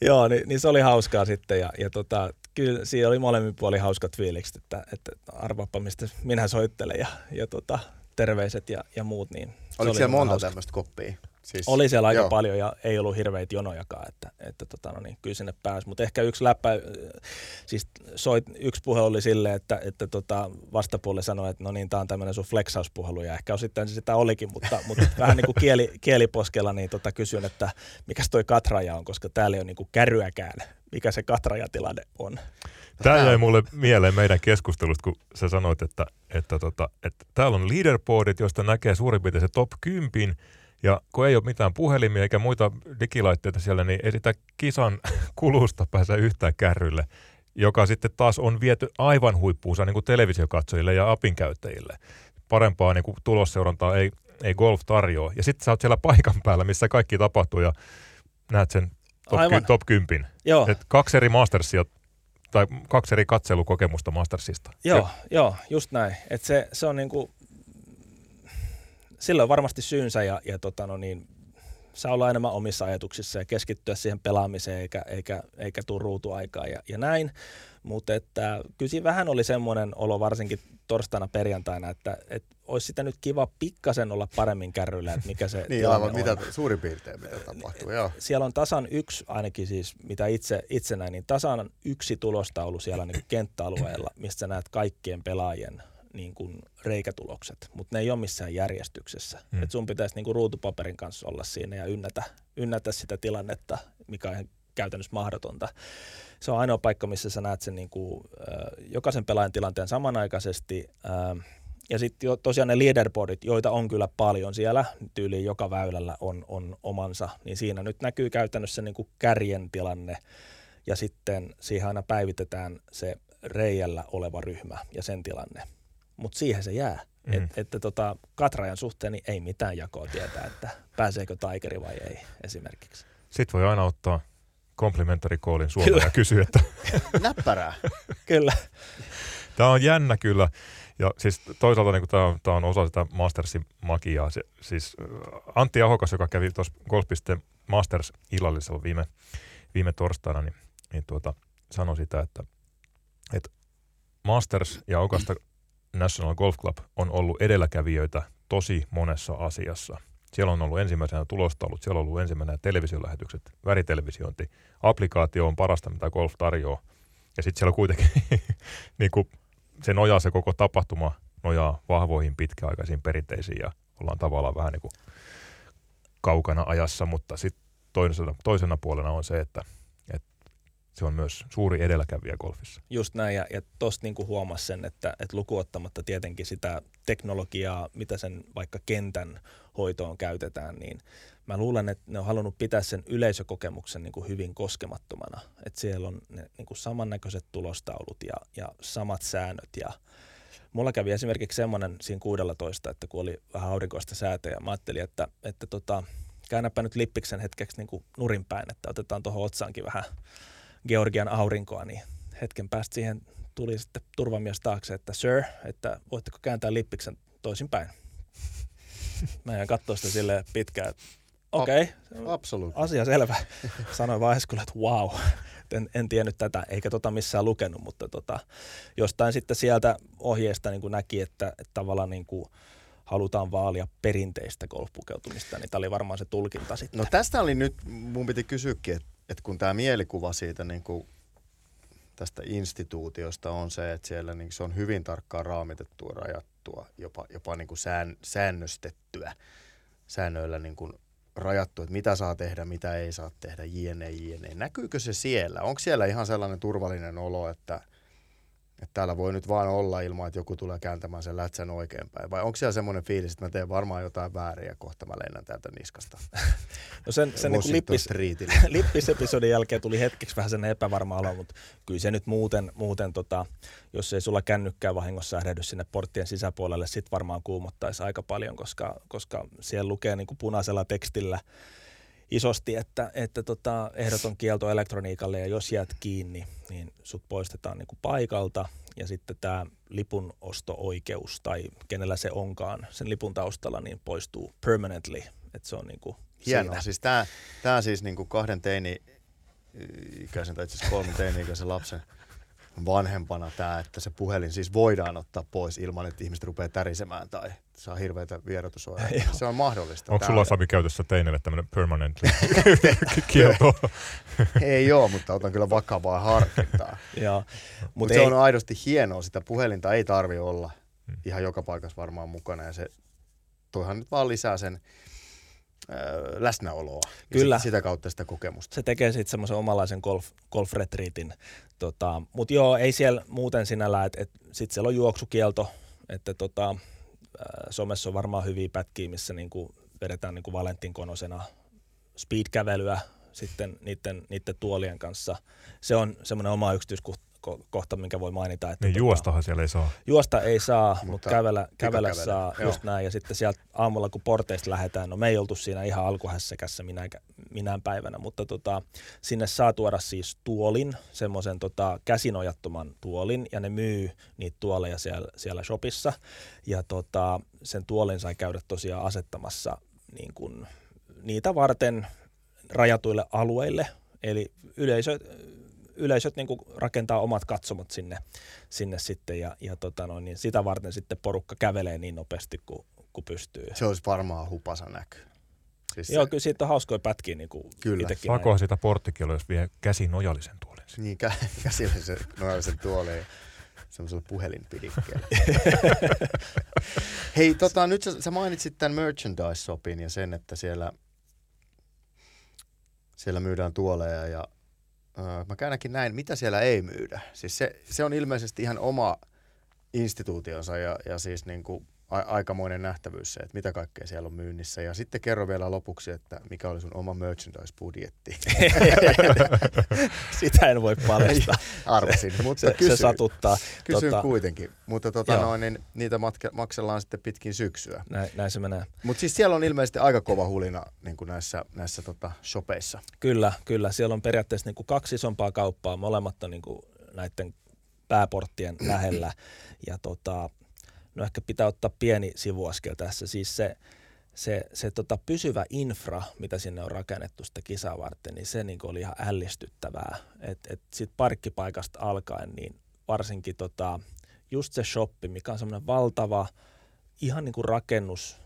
Joo, niin, niin, se oli hauskaa sitten ja, ja tota, kyllä siinä oli molemmin puolin hauskat fiilikset, että, että arvaappa mistä minä soittelen ja, ja tota, terveiset ja, ja muut. Niin Oliko siellä monta tämmöistä koppia? Siis, oli siellä aika joo. paljon ja ei ollut hirveitä jonojakaan, että, että tota, no niin, kyllä sinne pääsi. Mutta ehkä yksi läppä, siis soit, yksi puhelu oli silleen, että, että tota, vastapuoli sanoi, että no niin, tämä on tämmöinen sun flexauspuhelu ja ehkä osittain se sitä olikin, mutta, mutta vähän niin kuin kieli, kieliposkella niin tota, kysyn, että mikä toi katraja on, koska täällä ei ole niin kuin kärryäkään, mikä se katrajatilanne on. Tämä jäi mulle mieleen meidän keskustelusta, kun sä sanoit, että, että, tota, että täällä on leaderboardit, joista näkee suurin piirtein se top 10, Ja kun ei ole mitään puhelimia eikä muita digilaitteita siellä, niin ei sitä kisan kulusta pääse yhtään kärrylle, joka sitten taas on viety aivan huippuunsa niin kuin televisiokatsojille ja apin käyttäjille. Parempaa niin kuin tulosseurantaa ei, ei golf tarjoa. Ja sitten sä oot siellä paikan päällä, missä kaikki tapahtuu ja näet sen top, ky, top 10. Joo. Et kaksi eri Mastersia tai kaksi eri katselukokemusta Mastersista. Joo, ja. joo just näin. Et se, se on niinku, sillä on varmasti syynsä ja, ja tota no niin, saa olla enemmän omissa ajatuksissa ja keskittyä siihen pelaamiseen eikä, eikä, eikä tuu ruutuaikaa ja, ja näin. Mutta että kyllä vähän oli semmoinen olo varsinkin torstaina perjantaina, että, että olisi sitä nyt kiva pikkasen olla paremmin kärryllä, että mikä se Niin aivan, mitä suurin piirtein mitä tapahtuu, joo. Siellä on tasan yksi, ainakin siis mitä itse, itse näin, niin tasan yksi tulostaulu siellä niin kenttäalueella, mistä näet kaikkien pelaajien niin kuin reikätulokset, mutta ne ei ole missään järjestyksessä. Hmm. Et sun pitäisi niin kuin ruutupaperin kanssa olla siinä ja ynnätä, ynnätä sitä tilannetta, mikä on käytännössä mahdotonta. Se on ainoa paikka, missä sä näet sen niin kuin, äh, jokaisen pelaajan tilanteen samanaikaisesti. Äh, ja sitten tosiaan ne leaderboardit, joita on kyllä paljon siellä, tyyliin joka väylällä on, on omansa, niin siinä nyt näkyy käytännössä niin kuin kärjen tilanne ja sitten siihen aina päivitetään se reijällä oleva ryhmä ja sen tilanne mutta siihen se jää. Mm. Et, että tota, Katrajan suhteen niin ei mitään jakoa tietää, että pääseekö Tigeri vai ei esimerkiksi. Sitten voi aina ottaa komplementarikoolin Suomeen ja kysyä, että... Näppärää. kyllä. Tämä on jännä kyllä. Ja siis toisaalta niin tämä, on, tämä on osa sitä Mastersin magiaa. Se, siis äh, Antti Ahokas, joka kävi tuossa Golfpisteen Masters illallisella viime, viime torstaina, niin, niin tuota, sanoi sitä, että, että Masters ja Okasta National Golf Club on ollut edelläkävijöitä tosi monessa asiassa. Siellä on ollut ensimmäisenä tulostaulut, siellä on ollut ensimmäisenä televisiolähetykset, väritelevisiointi. Applikaatio on parasta, mitä golf tarjoaa. Ja sitten siellä kuitenkin niin kuin se nojaa se koko tapahtuma nojaa vahvoihin pitkäaikaisiin perinteisiin ja ollaan tavallaan vähän niin kuin kaukana ajassa, mutta sitten toisena, toisena puolena on se, että se on myös suuri edelläkävijä golfissa. Just näin, ja, ja tuosta niin huomasi sen, että, että lukuottamatta tietenkin sitä teknologiaa, mitä sen vaikka kentän hoitoon käytetään, niin mä luulen, että ne on halunnut pitää sen yleisökokemuksen niin kuin hyvin koskemattomana. Että siellä on ne niin kuin samannäköiset tulostaulut ja, ja samat säännöt ja Mulla kävi esimerkiksi semmoinen siinä 16, että kun oli vähän aurinkoista säätä ja mä ajattelin, että, että tota, käännäpä nyt lippiksen hetkeksi niin kuin nurinpäin, että otetaan tuohon otsaankin vähän Georgian aurinkoa, niin hetken päästä siihen tuli sitten turvamies taakse, että sir, että voitteko kääntää lippiksen toisinpäin. Mä jäin katsoa sitä silleen pitkään, okei, okay, asia selvä. Sanoin vaiheessa että wow, en, en tiennyt tätä, eikä tota missään lukenut, mutta tota, jostain sitten sieltä ohjeesta niin kuin näki, että, että tavallaan niin kuin halutaan vaalia perinteistä golfpukeutumista, niin tämä oli varmaan se tulkinta sitten. No tästä oli nyt, mun piti kysyäkin, että että kun tämä mielikuva siitä niin kuin tästä instituutiosta on se, että siellä niin se on hyvin tarkkaan raamitettua, rajattua, jopa, jopa niin kuin sään, säännöstettyä säännöillä niin kuin rajattu, että mitä saa tehdä, mitä ei saa tehdä, jne, jne. Näkyykö se siellä? Onko siellä ihan sellainen turvallinen olo, että – että täällä voi nyt vaan olla ilman, että joku tulee kääntämään sen lätsän oikeinpäin. Vai onko siellä semmoinen fiilis, että mä teen varmaan jotain väärin ja kohta mä lennän täältä niskasta? No sen, sen niin lippis, lippisepisodin jälkeen tuli hetkeksi vähän sen epävarma olo, mutta kyllä se nyt muuten, muuten tota, jos ei sulla kännykkää vahingossa ähdehdy sinne porttien sisäpuolelle, sit varmaan kuumottaisi aika paljon, koska, koska siellä lukee niin kuin punaisella tekstillä isosti, että, että tota, ehdoton kielto elektroniikalle ja jos jäät kiinni, niin sut poistetaan niin kuin paikalta ja sitten tämä lipun osto-oikeus tai kenellä se onkaan sen lipun taustalla, niin poistuu permanently. Että se on niin kuin Hienoa. Siinä. Siis tämä, tämä siis niin kuin kahden teini ikäisen tai itse asiassa kolmen teini-ikäisen lapsen vanhempana tämä, että se puhelin siis voidaan ottaa pois ilman, että ihmiset rupeaa tärisemään tai saa hirveitä vierotusoireita. se on mahdollista. Onko sulla Sami käytössä teinelle tämmöinen permanent kielto? Ei ole, mutta otan kyllä vakavaa harkintaa. Mutta Mut se on aidosti hienoa, sitä puhelinta ei tarvi olla hmm. ihan joka paikassa varmaan mukana ja se toihan nyt vaan lisää sen läsnäoloa Kyllä. sitä kautta sitä kokemusta. Se tekee sitten semmoisen omalaisen golf, golf-retriitin. Tota, Mutta joo, ei siellä muuten sinällä, että et, sitten siellä on juoksukielto, että tota, somessa on varmaan hyviä pätkiä, missä niinku vedetään niin kuin Valentin Konosena speed-kävelyä sitten niiden, niiden tuolien kanssa. Se on semmoinen oma yksityiskohta kohta, minkä voi mainita. Että niin tota, juostahan siellä ei saa. Juosta ei saa, mutta, mutta kävellä, kävellä saa, Joo. just näin. Ja sitten sieltä aamulla, kun porteista lähdetään, no me ei oltu siinä ihan alkuhässäkässä minä, minään päivänä, mutta tota, sinne saa tuoda siis tuolin, semmoisen tota, käsinojattoman tuolin, ja ne myy niitä tuoleja siellä, siellä shopissa. Ja tota, sen tuolin sai käydä tosiaan asettamassa niin kun, niitä varten rajatuille alueille, eli yleisö, yleisöt niin rakentaa omat katsomot sinne, sinne sitten ja, ja tota noin, niin sitä varten sitten porukka kävelee niin nopeasti kuin, kuin pystyy. Se olisi varmaan hupasa näky. Siis Joo, se... kyllä siitä on hauskoja pätkiä niin kuin Kyllä. Saakohan sitä porttikielua, jos vie käsi nojallisen tuolin? Niin, kä- käsillisen nojallisen tuolin semmoisella puhelinpidikkeellä. Hei, tota, nyt sä, sä mainitsit tämän merchandise-sopin ja sen, että siellä, siellä myydään tuoleja ja mä käännänkin näin, mitä siellä ei myydä. Siis se, se on ilmeisesti ihan oma instituutionsa ja, ja siis niin kuin a, aikamoinen nähtävyys se, että mitä kaikkea siellä on myynnissä. Ja sitten kerro vielä lopuksi, että mikä oli sun oma merchandise-budjetti. Sitä en voi paljastaa. Arvasin, mutta se, kysyn, se satuttaa. Kysyn tota, kuitenkin. Mutta tota noin, niin niitä matke, maksellaan sitten pitkin syksyä. Näin, näin se menee. Mutta siis siellä on ilmeisesti aika kova hulina niin kuin näissä, näissä tota, shopeissa. Kyllä, kyllä. Siellä on periaatteessa niin kuin kaksi isompaa kauppaa. Molemmat on niin kuin näiden pääporttien lähellä. Ja tota, no ehkä pitää ottaa pieni sivuaskel tässä. Siis se, se, se tota pysyvä infra, mitä sinne on rakennettu sitä kisaa varten, niin se niin oli ihan ällistyttävää. Että et sit parkkipaikasta alkaen, niin varsinkin tota, just se shoppi, mikä on semmoinen valtava, ihan niin kuin rakennus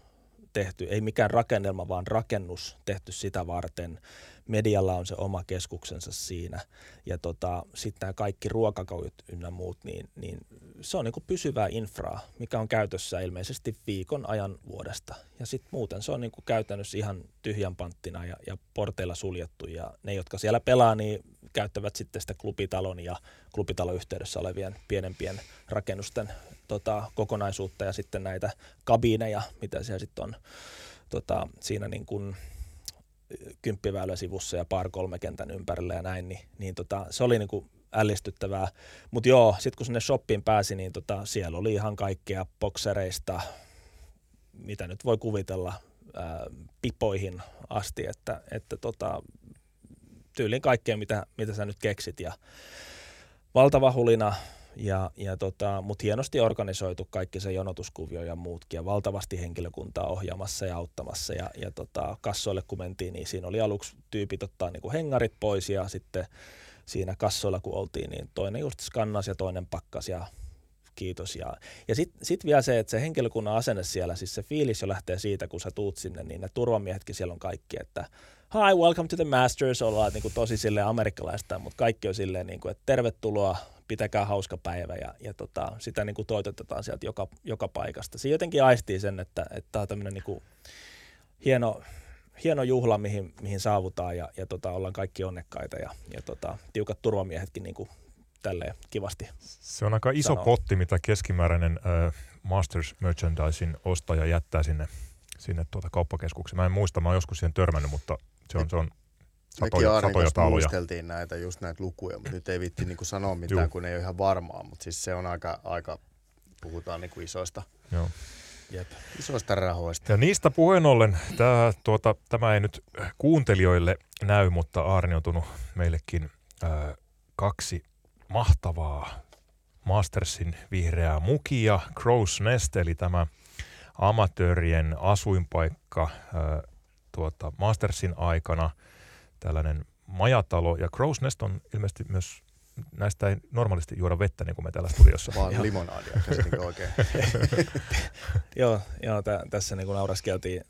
tehty, ei mikään rakennelma, vaan rakennus tehty sitä varten. Medialla on se oma keskuksensa siinä. Ja tota, sitten nämä kaikki ruokakaujut ynnä muut, niin, niin se on niin kuin pysyvää infraa, mikä on käytössä ilmeisesti viikon ajan vuodesta. Ja sitten muuten se on niin kuin käytännössä ihan tyhjän panttina ja, ja porteilla suljettu. Ja ne, jotka siellä pelaa, niin käyttävät sitten sitä klubitalon ja klubitalon yhteydessä olevien pienempien rakennusten tota, kokonaisuutta ja sitten näitä kabineja, mitä siellä sitten on tota, siinä niin kuin kymppiväylä sivussa ja par kolme kentän ympärillä ja näin, niin, niin tota, se oli niin kuin ällistyttävää. Mutta joo, sitten kun sinne shoppiin pääsi, niin tota, siellä oli ihan kaikkea boksereista, mitä nyt voi kuvitella, ää, pipoihin asti, että, että tota, tyylin kaikkea, mitä, mitä sä nyt keksit. Ja valtava hulina, ja, ja tota, mutta hienosti organisoitu kaikki se jonotuskuvio ja muutkin ja valtavasti henkilökuntaa ohjaamassa ja auttamassa ja, ja tota, kassoille kun mentiin, niin siinä oli aluksi tyypit ottaa niin kuin hengarit pois ja sitten siinä kassoilla kun oltiin, niin toinen just skannasi ja toinen pakkasi ja kiitos. Ja, ja sitten sit vielä se, että se henkilökunnan asenne siellä, siis se fiilis jo lähtee siitä, kun sä tuut sinne, niin ne turvamiehetkin siellä on kaikki, että hi, welcome to the Masters, ollaan niin kuin tosi sille amerikkalaista, mutta kaikki on silleen, niin kuin, että tervetuloa, pitäkää hauska päivä ja, ja tota, sitä niin kuin toitotetaan sieltä joka, joka paikasta. Se jotenkin aistii sen, että, että tämä on tämmöinen niin kuin hieno, hieno juhla, mihin, mihin saavutaan ja, ja tota, ollaan kaikki onnekkaita ja, ja tota, tiukat turvamiehetkin niin kuin tälleen kivasti Se on aika iso sanoo. potti, mitä keskimääräinen äh, Masters Merchandisin ostaja jättää sinne, sinne tuota kauppakeskukseen. Mä en muista, mä oon joskus siihen törmännyt, mutta se on, se on satoja, Mekin satoja taloja. muisteltiin näitä, just näitä lukuja, mutta nyt ei vitti niinku sanoa mitään, Juh. kun ei ole ihan varmaa, mutta siis se on aika, aika puhutaan niinku isoista. Joo. Jep. Isoista rahoista. Ja niistä puheen ollen, tämä, tuota, tämä ei nyt kuuntelijoille näy, mutta Aarni on tullut meillekin ää, kaksi mahtavaa Mastersin vihreää mukia, Crow's Nest, eli tämä amatöörien asuinpaikka ää, tuota, Mastersin aikana – tällainen majatalo. Ja Crow's Nest on ilmeisesti myös, näistä ei normaalisti juoda vettä niin kuin me täällä studiossa. Vaan limonaadia, oikein. joo, joo t- tässä niin kuin nauraskeltiin,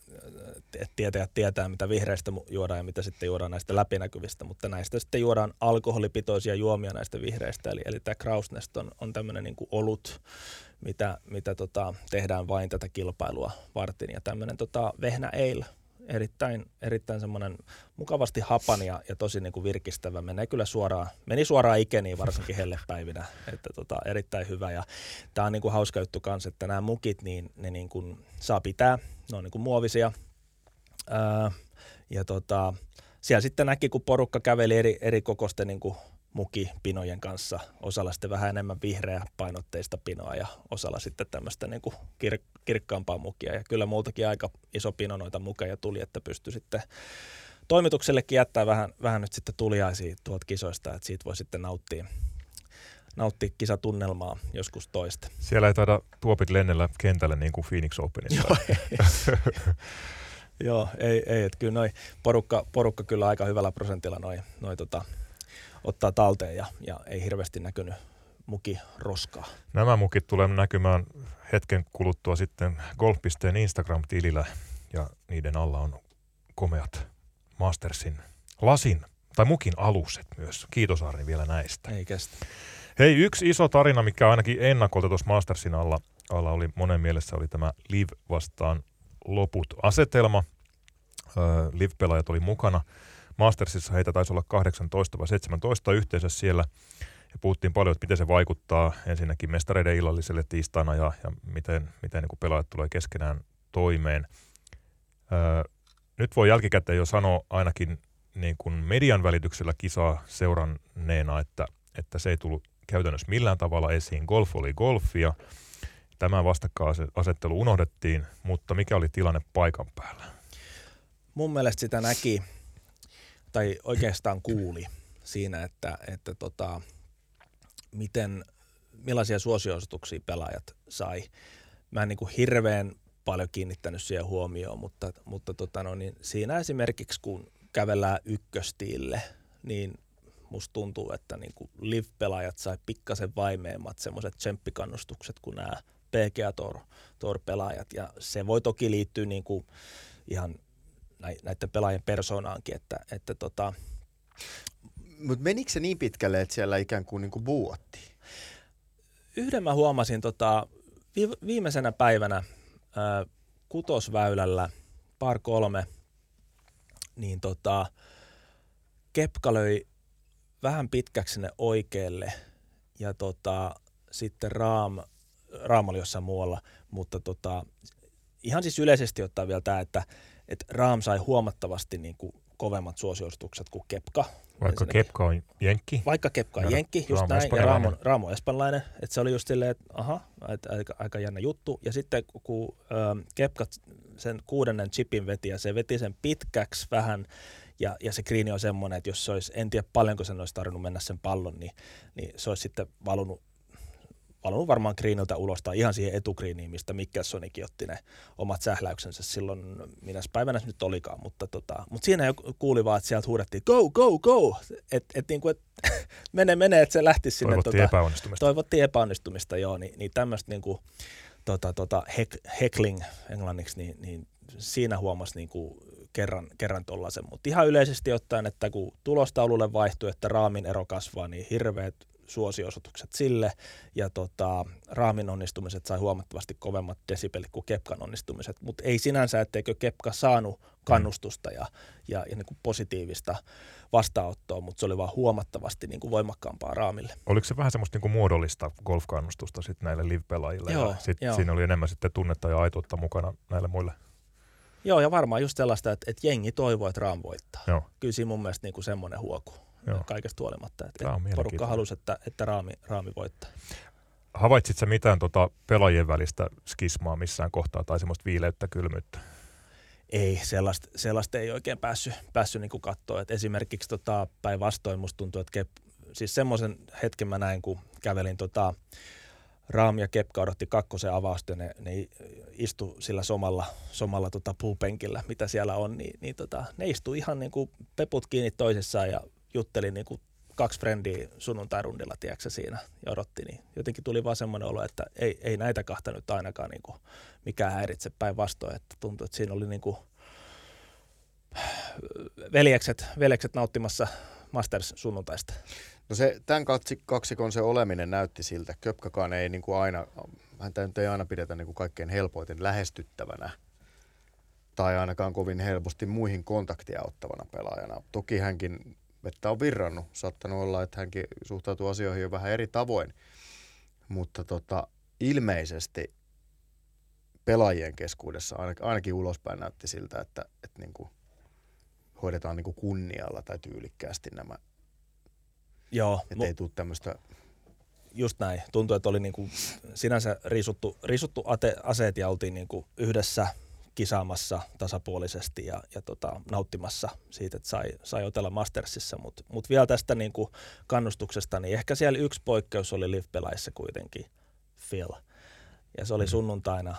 että tietäjät tietää, mitä vihreistä juodaan ja mitä sitten juodaan näistä läpinäkyvistä, mutta näistä sitten juodaan alkoholipitoisia juomia näistä vihreistä. Eli, eli tämä Crow's Nest on, on tämmöinen niin kuin olut, mitä, mitä tota, tehdään vain tätä kilpailua varten. Ja tämmöinen tota, vehnä ale erittäin, erittäin semmoinen mukavasti hapan ja, ja tosi niin kuin virkistävä. Menee kyllä suoraan, meni suoraan ikeniin varsinkin hellepäivinä, että tota, erittäin hyvä. Ja tämä on niin kuin hauska juttu kanssa, että nämä mukit, niin ne niin kuin saa pitää, ne on niin kuin muovisia, Ää, ja tota, siellä sitten näki, kun porukka käveli eri, eri kokosten niin mukipinojen kanssa. Osalla sitten vähän enemmän vihreä painotteista pinoa ja osalla sitten tämmöistä niin kir- kirkkaampaa mukia. Ja kyllä multakin aika iso pino noita mukeja tuli, että pystyi sitten toimituksellekin jättää vähän, vähän nyt sitten tuliaisia tuolta kisoista, että siitä voi sitten nauttia, nauttia kisatunnelmaa joskus toista. Siellä ei taida tuopit lennellä kentälle niin kuin Phoenix Openissa. Joo, ei. Joo, ei, ei että kyllä noi porukka, porukka kyllä aika hyvällä prosentilla noi, noi tota, ottaa talteen ja, ja ei hirveästi näkynyt muki roskaa. Nämä mukit tulee näkymään hetken kuluttua sitten Golfpisteen Instagram-tilillä ja niiden alla on komeat Mastersin lasin tai mukin aluset myös. Kiitos Arni vielä näistä. Ei kestä. Hei, yksi iso tarina, mikä ainakin ennakolta tuossa Mastersin alla, alla oli monen mielessä, oli tämä Live vastaan loput asetelma. Live-pelaajat oli mukana. Mastersissa heitä taisi olla 18 vai 17 yhteensä siellä. Ja puhuttiin paljon, että miten se vaikuttaa ensinnäkin mestareiden illalliselle tiistaina ja, ja miten, miten niin pelaajat tulee keskenään toimeen. Öö, nyt voi jälkikäteen jo sanoa ainakin niin kuin median välityksellä kisaa seuranneena, että, että se ei tullut käytännössä millään tavalla esiin. Golf oli golfia. Tämä vastakkainasettelu unohdettiin, mutta mikä oli tilanne paikan päällä? Mun mielestä sitä näki, tai oikeastaan kuuli siinä, että, että tota, miten, millaisia suosioisutuksia pelaajat sai. Mä en niin kuin hirveän paljon kiinnittänyt siihen huomioon, mutta, mutta tota no, niin siinä esimerkiksi kun kävellään ykköstiille, niin musta tuntuu, että niin kuin live-pelaajat sai pikkasen vaimeemmat semmoiset tsemppikannustukset kuin nämä PGA Tour, Tour-pelaajat. Ja se voi toki liittyä niin kuin ihan näiden pelaajien persoonaankin, että, että tota... Mutta menikö se niin pitkälle, että siellä ikään kuin, niin kuin buuattiin? Yhden mä huomasin tota, viimeisenä päivänä ää, kutosväylällä, par kolme, niin tota, Kepka löi vähän pitkäksi sinne oikealle ja tota, sitten Raam, Raam oli jossain muualla, mutta tota, ihan siis yleisesti ottaa vielä tämä, että et Raam sai huomattavasti niin kuin kovemmat suosiostukset kuin Kepka. Vaikka ensinnäkin. Kepka on jenkki. Vaikka Kepka on jenkki, just Raamo näin, ja Raamo, Raamo espanjalainen. Että se oli just silleen, että aha, et, aika, aika jännä juttu. Ja sitten kun ähm, Kepka sen kuudennen chipin veti, ja se veti sen pitkäksi vähän, ja, ja se kriini on semmoinen, että jos se olisi, en tiedä paljonko sen olisi tarvinnut mennä sen pallon, niin, niin se olisi sitten valunut valunut varmaan Greeniltä ulos tai ihan siihen etukriiniin, mistä Mikkelsonikin otti ne omat sähläyksensä silloin, minä päivänä se nyt olikaan, mutta, tota, mutta siinä jo kuuli vaan, että sieltä huudettiin go, go, go, että et, niinku, et, mene, mene, että se lähti sinne. Toivottiin tota, epäonnistumista. Toivottiin epäonnistumista, joo, niin, niin tämmöistä niinku, tota, tota, heck, heckling englanniksi, niin, niin siinä huomasi niinku kerran, kerran tollasen, mutta ihan yleisesti ottaen, että kun tulostaululle vaihtuu, että raamin ero kasvaa, niin hirveät suosiosoitukset sille, ja tota, Raamin onnistumiset sai huomattavasti kovemmat desibelit kuin Kepkan onnistumiset, mutta ei sinänsä, etteikö Kepka saanut kannustusta ja, ja, ja niin kuin positiivista vastaanottoa, mutta se oli vaan huomattavasti niin kuin voimakkaampaa Raamille. Oliko se vähän semmoista niin kuin muodollista golfkannustusta sitten näille live-pelaajille, joo, ja sit joo. siinä oli enemmän sitten tunnetta ja aitoutta mukana näille muille? Joo, ja varmaan just sellaista, että, että jengi toivoo, että Raam voittaa. Joo. Kyllä siinä mun mielestä niin kuin semmoinen huoku. Joo. kaikesta huolimatta. Että porukka halusi, että, että raami, raami voittaa. Havaitsitko mitään tota pelaajien välistä skismaa missään kohtaa tai semmoista viileyttä, kylmyyttä? Ei, sellaista, sellaista ei oikein päässyt, päässyt niin katsoa. Et esimerkiksi tota, päinvastoin musta tuntuu, että Kep, siis semmoisen hetken mä näin, kun kävelin tota, Raam ja Kepka odotti kakkosen avausta ja ne, ne istu sillä somalla, somalla tota puupenkillä, mitä siellä on, niin, niin tota, ne istu ihan niin kuin peput kiinni toisessaan ja juttelin niin kuin kaksi frendiä sunnuntai-rundilla, tiedätkö, siinä ja odotti, niin jotenkin tuli vaan semmoinen olo, että ei, ei näitä kahta nyt ainakaan niin kuin mikään häiritse päinvastoin, että tuntui, että siinä oli niin kuin veljekset, veljekset nauttimassa Masters sunnuntaista. No se, tämän kaksikon se oleminen näytti siltä. Köpkakaan ei niin kuin aina, häntä nyt ei aina pidetä niin kuin kaikkein helpoiten lähestyttävänä tai ainakaan kovin helposti muihin kontaktia ottavana pelaajana. Toki hänkin vettä on virrannut. Saattanut olla, että hänkin suhtautuu asioihin jo vähän eri tavoin. Mutta tota, ilmeisesti pelaajien keskuudessa ainakin, ainakin ulospäin näytti siltä, että, että niin kuin hoidetaan niin kuin kunnialla tai tyylikkäästi nämä. Joo. Että mu- ei tule tämmöistä just näin. Tuntui, että oli niin kuin sinänsä riisuttu, riisuttu ate, aseet ja oltiin niin kuin yhdessä kisaamassa tasapuolisesti ja, ja tota, nauttimassa siitä, että sai, sai otella Mastersissa. Mutta mut vielä tästä niin kuin kannustuksesta, niin ehkä siellä yksi poikkeus oli live-pelaissa kuitenkin, Phil. Ja se oli mm. sunnuntaina.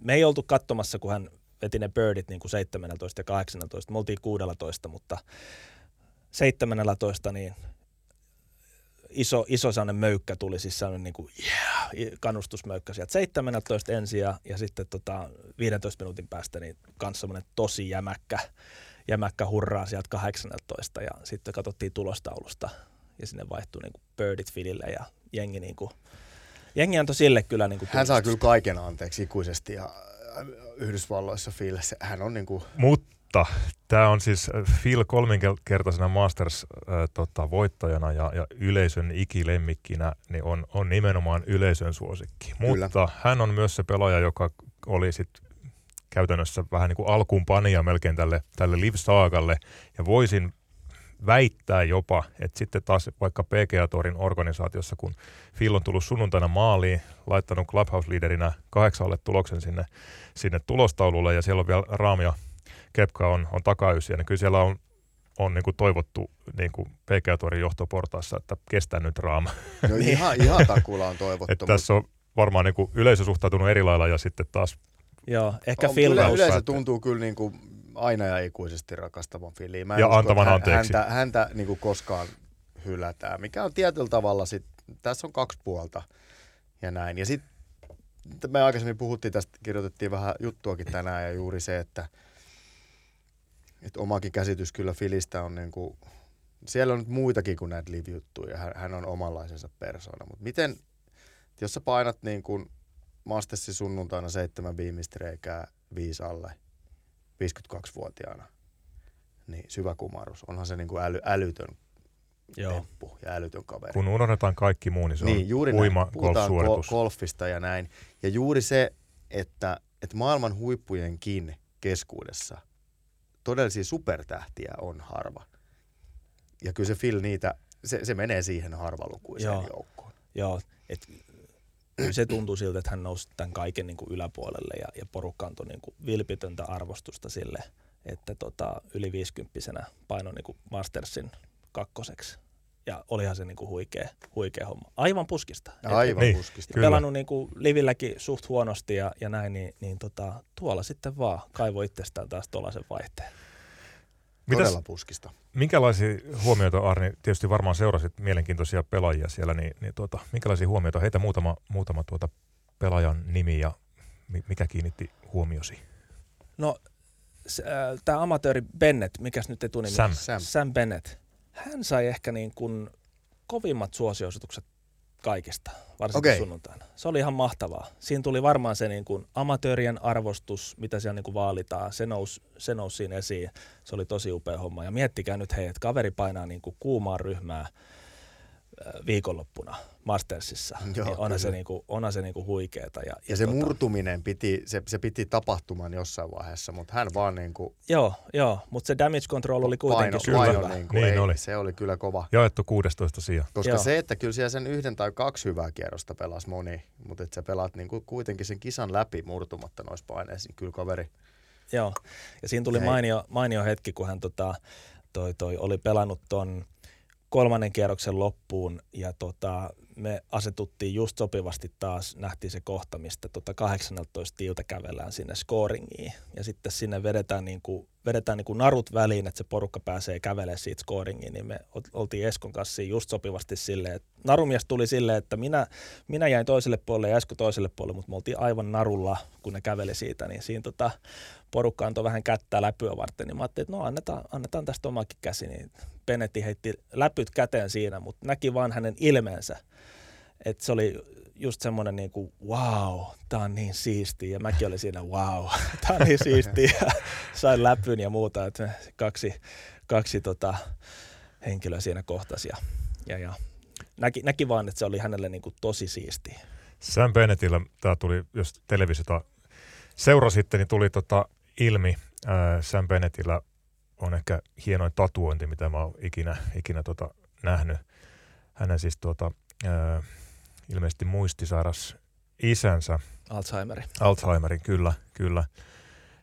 Me ei oltu katsomassa, kun hän veti ne birdit niin kuin 17 ja 18. Me oltiin 16, mutta 17 niin iso, iso sellainen möykkä tuli, siis sellainen niin kuin, yeah, kannustusmöykkä sieltä 17 ensin ja, ja sitten tota 15 minuutin päästä niin kans semmoinen tosi jämäkkä, jämäkkä hurraa sieltä 18 ja sitten katsottiin tulostaulusta ja sinne vaihtui niin kuin birdit filille ja jengi niin kuin, jengi antoi sille kyllä niin kuin Hän saa kyllä kaiken anteeksi ikuisesti ja Yhdysvalloissa Phil, hän on niin kuin... Mutta tämä on siis äh, Phil kolminkertaisena Masters-voittajana äh, ja, ja yleisön ikilemmikkinä niin on, on nimenomaan yleisön suosikki. Kyllä. Mutta hän on myös se pelaaja, joka oli sitten käytännössä vähän niin kuin alkuun pania melkein tälle, tälle Live-saagalle. Ja voisin väittää jopa, että sitten taas vaikka PGA Torin organisaatiossa, kun Phil on tullut sunnuntaina maaliin, laittanut Clubhouse-liiderinä kahdeksalle tuloksen sinne, sinne tulostaululle ja siellä on vielä Raamia Kepka on, on takaysiä, niin kyllä siellä on, on niin kuin toivottu niin kuin PGA Torin johtoportaassa, että kestää nyt Raama. No ihan, ihan takulla on toivottu. että tässä on varmaan niin kuin yleisö suhtautunut eri lailla ja sitten taas Joo, ehkä on, Phil yleisö tuntuu kyllä niin kuin aina ja ikuisesti rakastavan Filiin. Mä ja usko, antavan hän, anteeksi. Häntä, häntä niin kuin koskaan hylätään, mikä on tietyllä tavalla, sit, tässä on kaksi puolta ja näin. Ja sitten me aikaisemmin puhuttiin tästä, kirjoitettiin vähän juttuakin tänään ja juuri se, että, että omakin käsitys kyllä Filistä on niin kuin, siellä on nyt muitakin kuin näitä live-juttuja, hän, hän on omanlaisensa persona, mutta miten, jos sä painat niin kuin Mastersin sunnuntaina seitsemän viimeistä reikää viisi alle, 52-vuotiaana, niin syvä kumarus. Onhan se niin kuin äly, älytön Joo. temppu ja älytön kaveri. Kun unohdetaan kaikki muu, niin se niin, on juuri uima golf golfista ja näin. Ja juuri se, että, että maailman huippujenkin keskuudessa todellisia supertähtiä on harva. Ja kyllä se Phil niitä, se, se menee siihen harvalukuiseen Joo. joukkoon. Joo, et se tuntuu siltä, että hän nousi tämän kaiken niin kuin yläpuolelle ja, ja porukka antoi niin kuin vilpitöntä arvostusta sille, että tota, yli 50 paino niin kuin Mastersin kakkoseksi. Ja olihan se niinku huikea, huikea homma. Aivan puskista. Aivan niin, puskista. Kyllä. Pelannut niinku livilläkin suht huonosti ja, ja näin, niin, niin tota, tuolla sitten vaan kaivo itsestään taas tuollaisen vaihteen. Mitäs, Todella puskista. Minkälaisia huomioita, Arni, tietysti varmaan seurasit mielenkiintoisia pelaajia siellä, niin, niin tuota, minkälaisia huomioita, heitä muutama, muutama tuota pelaajan nimi ja mikä kiinnitti huomiosi? No, äh, tämä amatööri Bennett, mikäs nyt etunimi? Sam. Sam. Sam Bennett. Hän sai ehkä niin kuin kovimmat suosioisutukset kaikista, varsinkin okay. sunnuntaina. Se oli ihan mahtavaa. Siinä tuli varmaan se niin kuin amatöörien arvostus, mitä siellä niin kuin vaalitaan, se nousi, se nousi siinä esiin. Se oli tosi upea homma. Ja miettikää nyt hei, että kaveri painaa niin kuin kuumaa ryhmää viikonloppuna Mastersissa, Joo, niin onhan, se niinku, onhan se niinku huikeeta. Ja, ja, ja se tota... murtuminen piti, se, se piti tapahtumaan jossain vaiheessa, mutta hän vaan niinku... Joo, joo mutta se damage control oli kuitenkin paino, paino niinku, niin ei, oli. Se oli kyllä kova. Jaettu 16 sijaan. Koska joo. se, että kyllä siellä sen yhden tai kaksi hyvää kierrosta pelasi moni, mutta että sä pelaat niinku kuitenkin sen kisan läpi murtumatta noissa paineissa, niin kyllä kaveri... Joo, ja siinä tuli mainio, mainio hetki, kun hän tota, toi, toi, oli pelannut ton kolmannen kierroksen loppuun ja tota, me asetuttiin just sopivasti taas, nähtiin se kohta, mistä tota 18 tiiltä kävellään sinne scoringiin. Ja sitten sinne vedetään, niin kuin, vedetään niin kuin narut väliin, että se porukka pääsee kävelemään siitä scoringiin, niin me oltiin Eskon kanssa just sopivasti silleen, että narumies tuli silleen, että minä, minä jäin toiselle puolelle ja Esko toiselle puolelle, mutta me oltiin aivan narulla, kun ne käveli siitä, niin siinä tota, porukka antoi vähän kättää läpyä varten, niin mä ajattelin, että no annetaan, annetaan tästä omakin käsi, niin Benetti heitti läpyt käteen siinä, mutta näki vaan hänen ilmeensä, että se oli just semmoinen niin kuin, wow, tää on niin siisti. Ja mäkin olin siinä, wow, tää on niin siisti. Ja sain läpyn ja muuta, että kaksi, kaksi tota, henkilöä siinä kohtasi ja, ja, ja näki, näki vaan, että se oli hänelle niin kuin tosi siistiä. Sam Bennettillä tämä tuli, jos televisiota seurasitte, niin tuli tota ilmi, ää, Sam Bennettillä on ehkä hienoin tatuointi, mitä mä oon ikinä, ikinä tota nähnyt. Hänen siis tuota, ää, ilmeisesti muistisairas isänsä. Alzheimerin. Alzheimerin, kyllä, kyllä.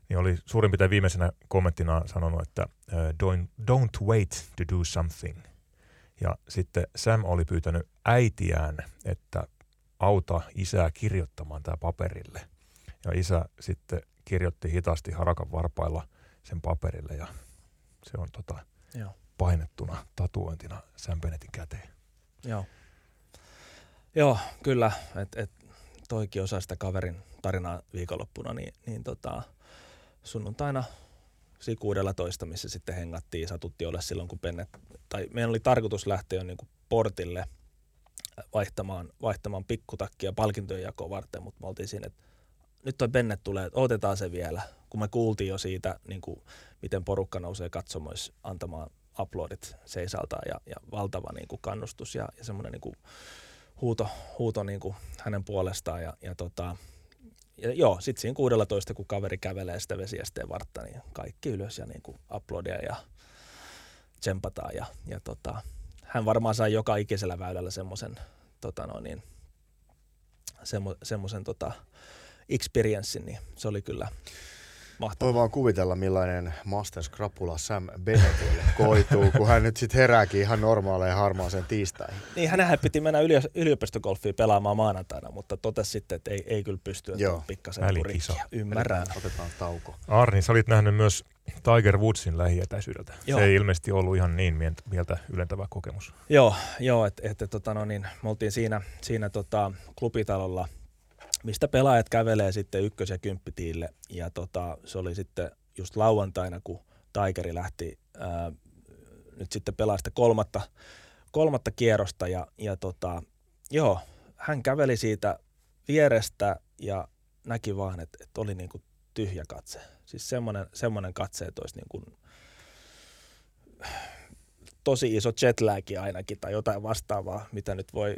Niin oli suurin piirtein viimeisenä kommenttina sanonut, että don't, don't wait to do something. Ja sitten Sam oli pyytänyt äitiään, että auta isää kirjoittamaan tämä paperille. Ja isä sitten kirjoitti hitaasti harakan varpailla sen paperille ja se on tota, Joo. painettuna tatuointina Sam Bennettin käteen. Joo. Joo, kyllä. Et, et, toikin osa sitä kaverin tarinaa viikonloppuna, niin, niin tota, sunnuntaina siinä toista, missä sitten hengattiin, satutti olla silloin, kun Bennet, tai meidän oli tarkoitus lähteä jo niin kuin portille vaihtamaan, vaihtamaan pikkutakkia palkintojen jakoa varten, mutta me oltiin siinä, että nyt toi Bennet tulee, otetaan se vielä, kun me kuultiin jo siitä, niin kuin, miten porukka nousee katsomoissa antamaan uploadit seisaltaan ja, ja valtava niin kuin kannustus ja, ja semmoinen niin kuin huuto, huuto niin kuin hänen puolestaan ja, ja, tota, ja joo, sitten siinä 16, kun kaveri kävelee sitä vesiesteen vartta, niin kaikki ylös ja niin kuin uploadia ja tsempataan ja, ja tota, hän varmaan sai joka ikisellä väylällä semmoisen tota no niin, semmo, semmoisen tota, experienssin, niin se oli kyllä mahtavaa. Voi vaan kuvitella, millainen Master Scrapula Sam Bennettille koituu, kun hän nyt sitten herääkin ihan normaaleen harmaaseen tiistaihin. Niin, hänhän piti mennä yliopistogolfiin pelaamaan maanantaina, mutta totesi sitten, että ei, ei kyllä pysty, että Joo. pikkasen rikkiä. Ymmärrän. Otetaan tauko. Arni, sä olit nähnyt myös Tiger Woodsin lähietäisyydeltä. Joo. Se ei ilmeisesti ollut ihan niin mieltä ylentävä kokemus. Joo, joo että et, tota, no niin, me oltiin siinä, siinä tota, klubitalolla – mistä pelaajat kävelee sitten ykkös- ja kymppitiille. Ja tota, se oli sitten just lauantaina, kun Tigeri lähti ää, nyt sitten pelaa sitä kolmatta, kolmatta kierrosta. Ja, ja tota, joo, hän käveli siitä vierestä ja näki vaan, että, että oli niin tyhjä katse. Siis semmoinen, semmoinen katse, että olisi niin kuin tosi iso jetlagi ainakin tai jotain vastaavaa, mitä nyt voi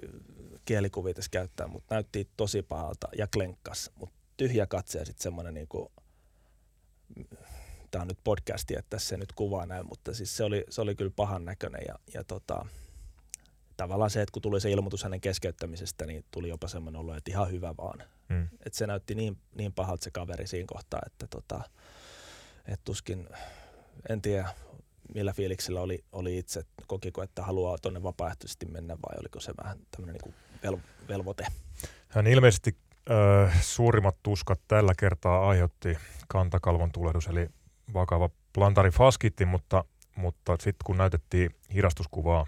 kielikuvitessa käyttää, mutta näytti tosi pahalta ja klenkkas, mutta tyhjä katse ja sitten semmoinen niin kuin, tämä on nyt podcasti, että tässä se nyt kuvaa näin, mutta siis se oli, se oli kyllä pahan näköinen ja, ja tota, tavallaan se, että kun tuli se ilmoitus hänen keskeyttämisestä, niin tuli jopa semmoinen olo, että ihan hyvä vaan. Hmm. Että se näytti niin, niin pahalta se kaveri siinä kohtaa, että tota, et tuskin, en tiedä, millä fiiliksellä oli, oli itse, kokiko, että haluaa tuonne vapaaehtoisesti mennä vai oliko se vähän tämmöinen niin velvoite? Hän ilmeisesti äh, suurimmat tuskat tällä kertaa aiheutti kantakalvon tulehdus, eli vakava plantarifaskitti, mutta, mutta sitten kun näytettiin hidastuskuvaa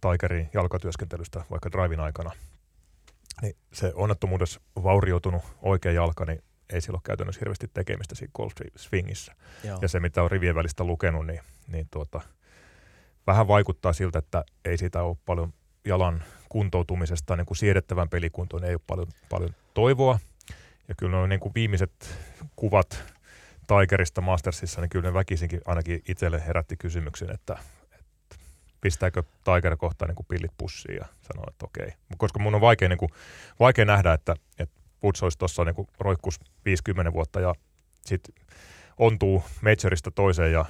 Tigerin jalkatyöskentelystä vaikka drivin aikana, niin se onnettomuudessa vaurioitunut oikea jalka, niin ei sillä ole käytännössä hirveästi tekemistä siinä golf swingissä. Joo. Ja se, mitä on rivien välistä lukenut, niin, niin tuota, vähän vaikuttaa siltä, että ei siitä ole paljon jalan kuntoutumisesta niin kuin siedettävän pelikuntoon, ei ole paljon, paljon toivoa. Ja kyllä nuo niin kuin viimeiset kuvat Tigerista Mastersissa, niin kyllä ne väkisinkin ainakin itselle herätti kysymyksen, että, että pistääkö Tiger kohtaan niin kuin pillit pussiin ja sanoo, että okei. Koska mun on vaikea, niin kuin, vaikea nähdä, että, että Woods olisi tuossa niin roikkus 50 vuotta ja sitten ontuu majorista toiseen ja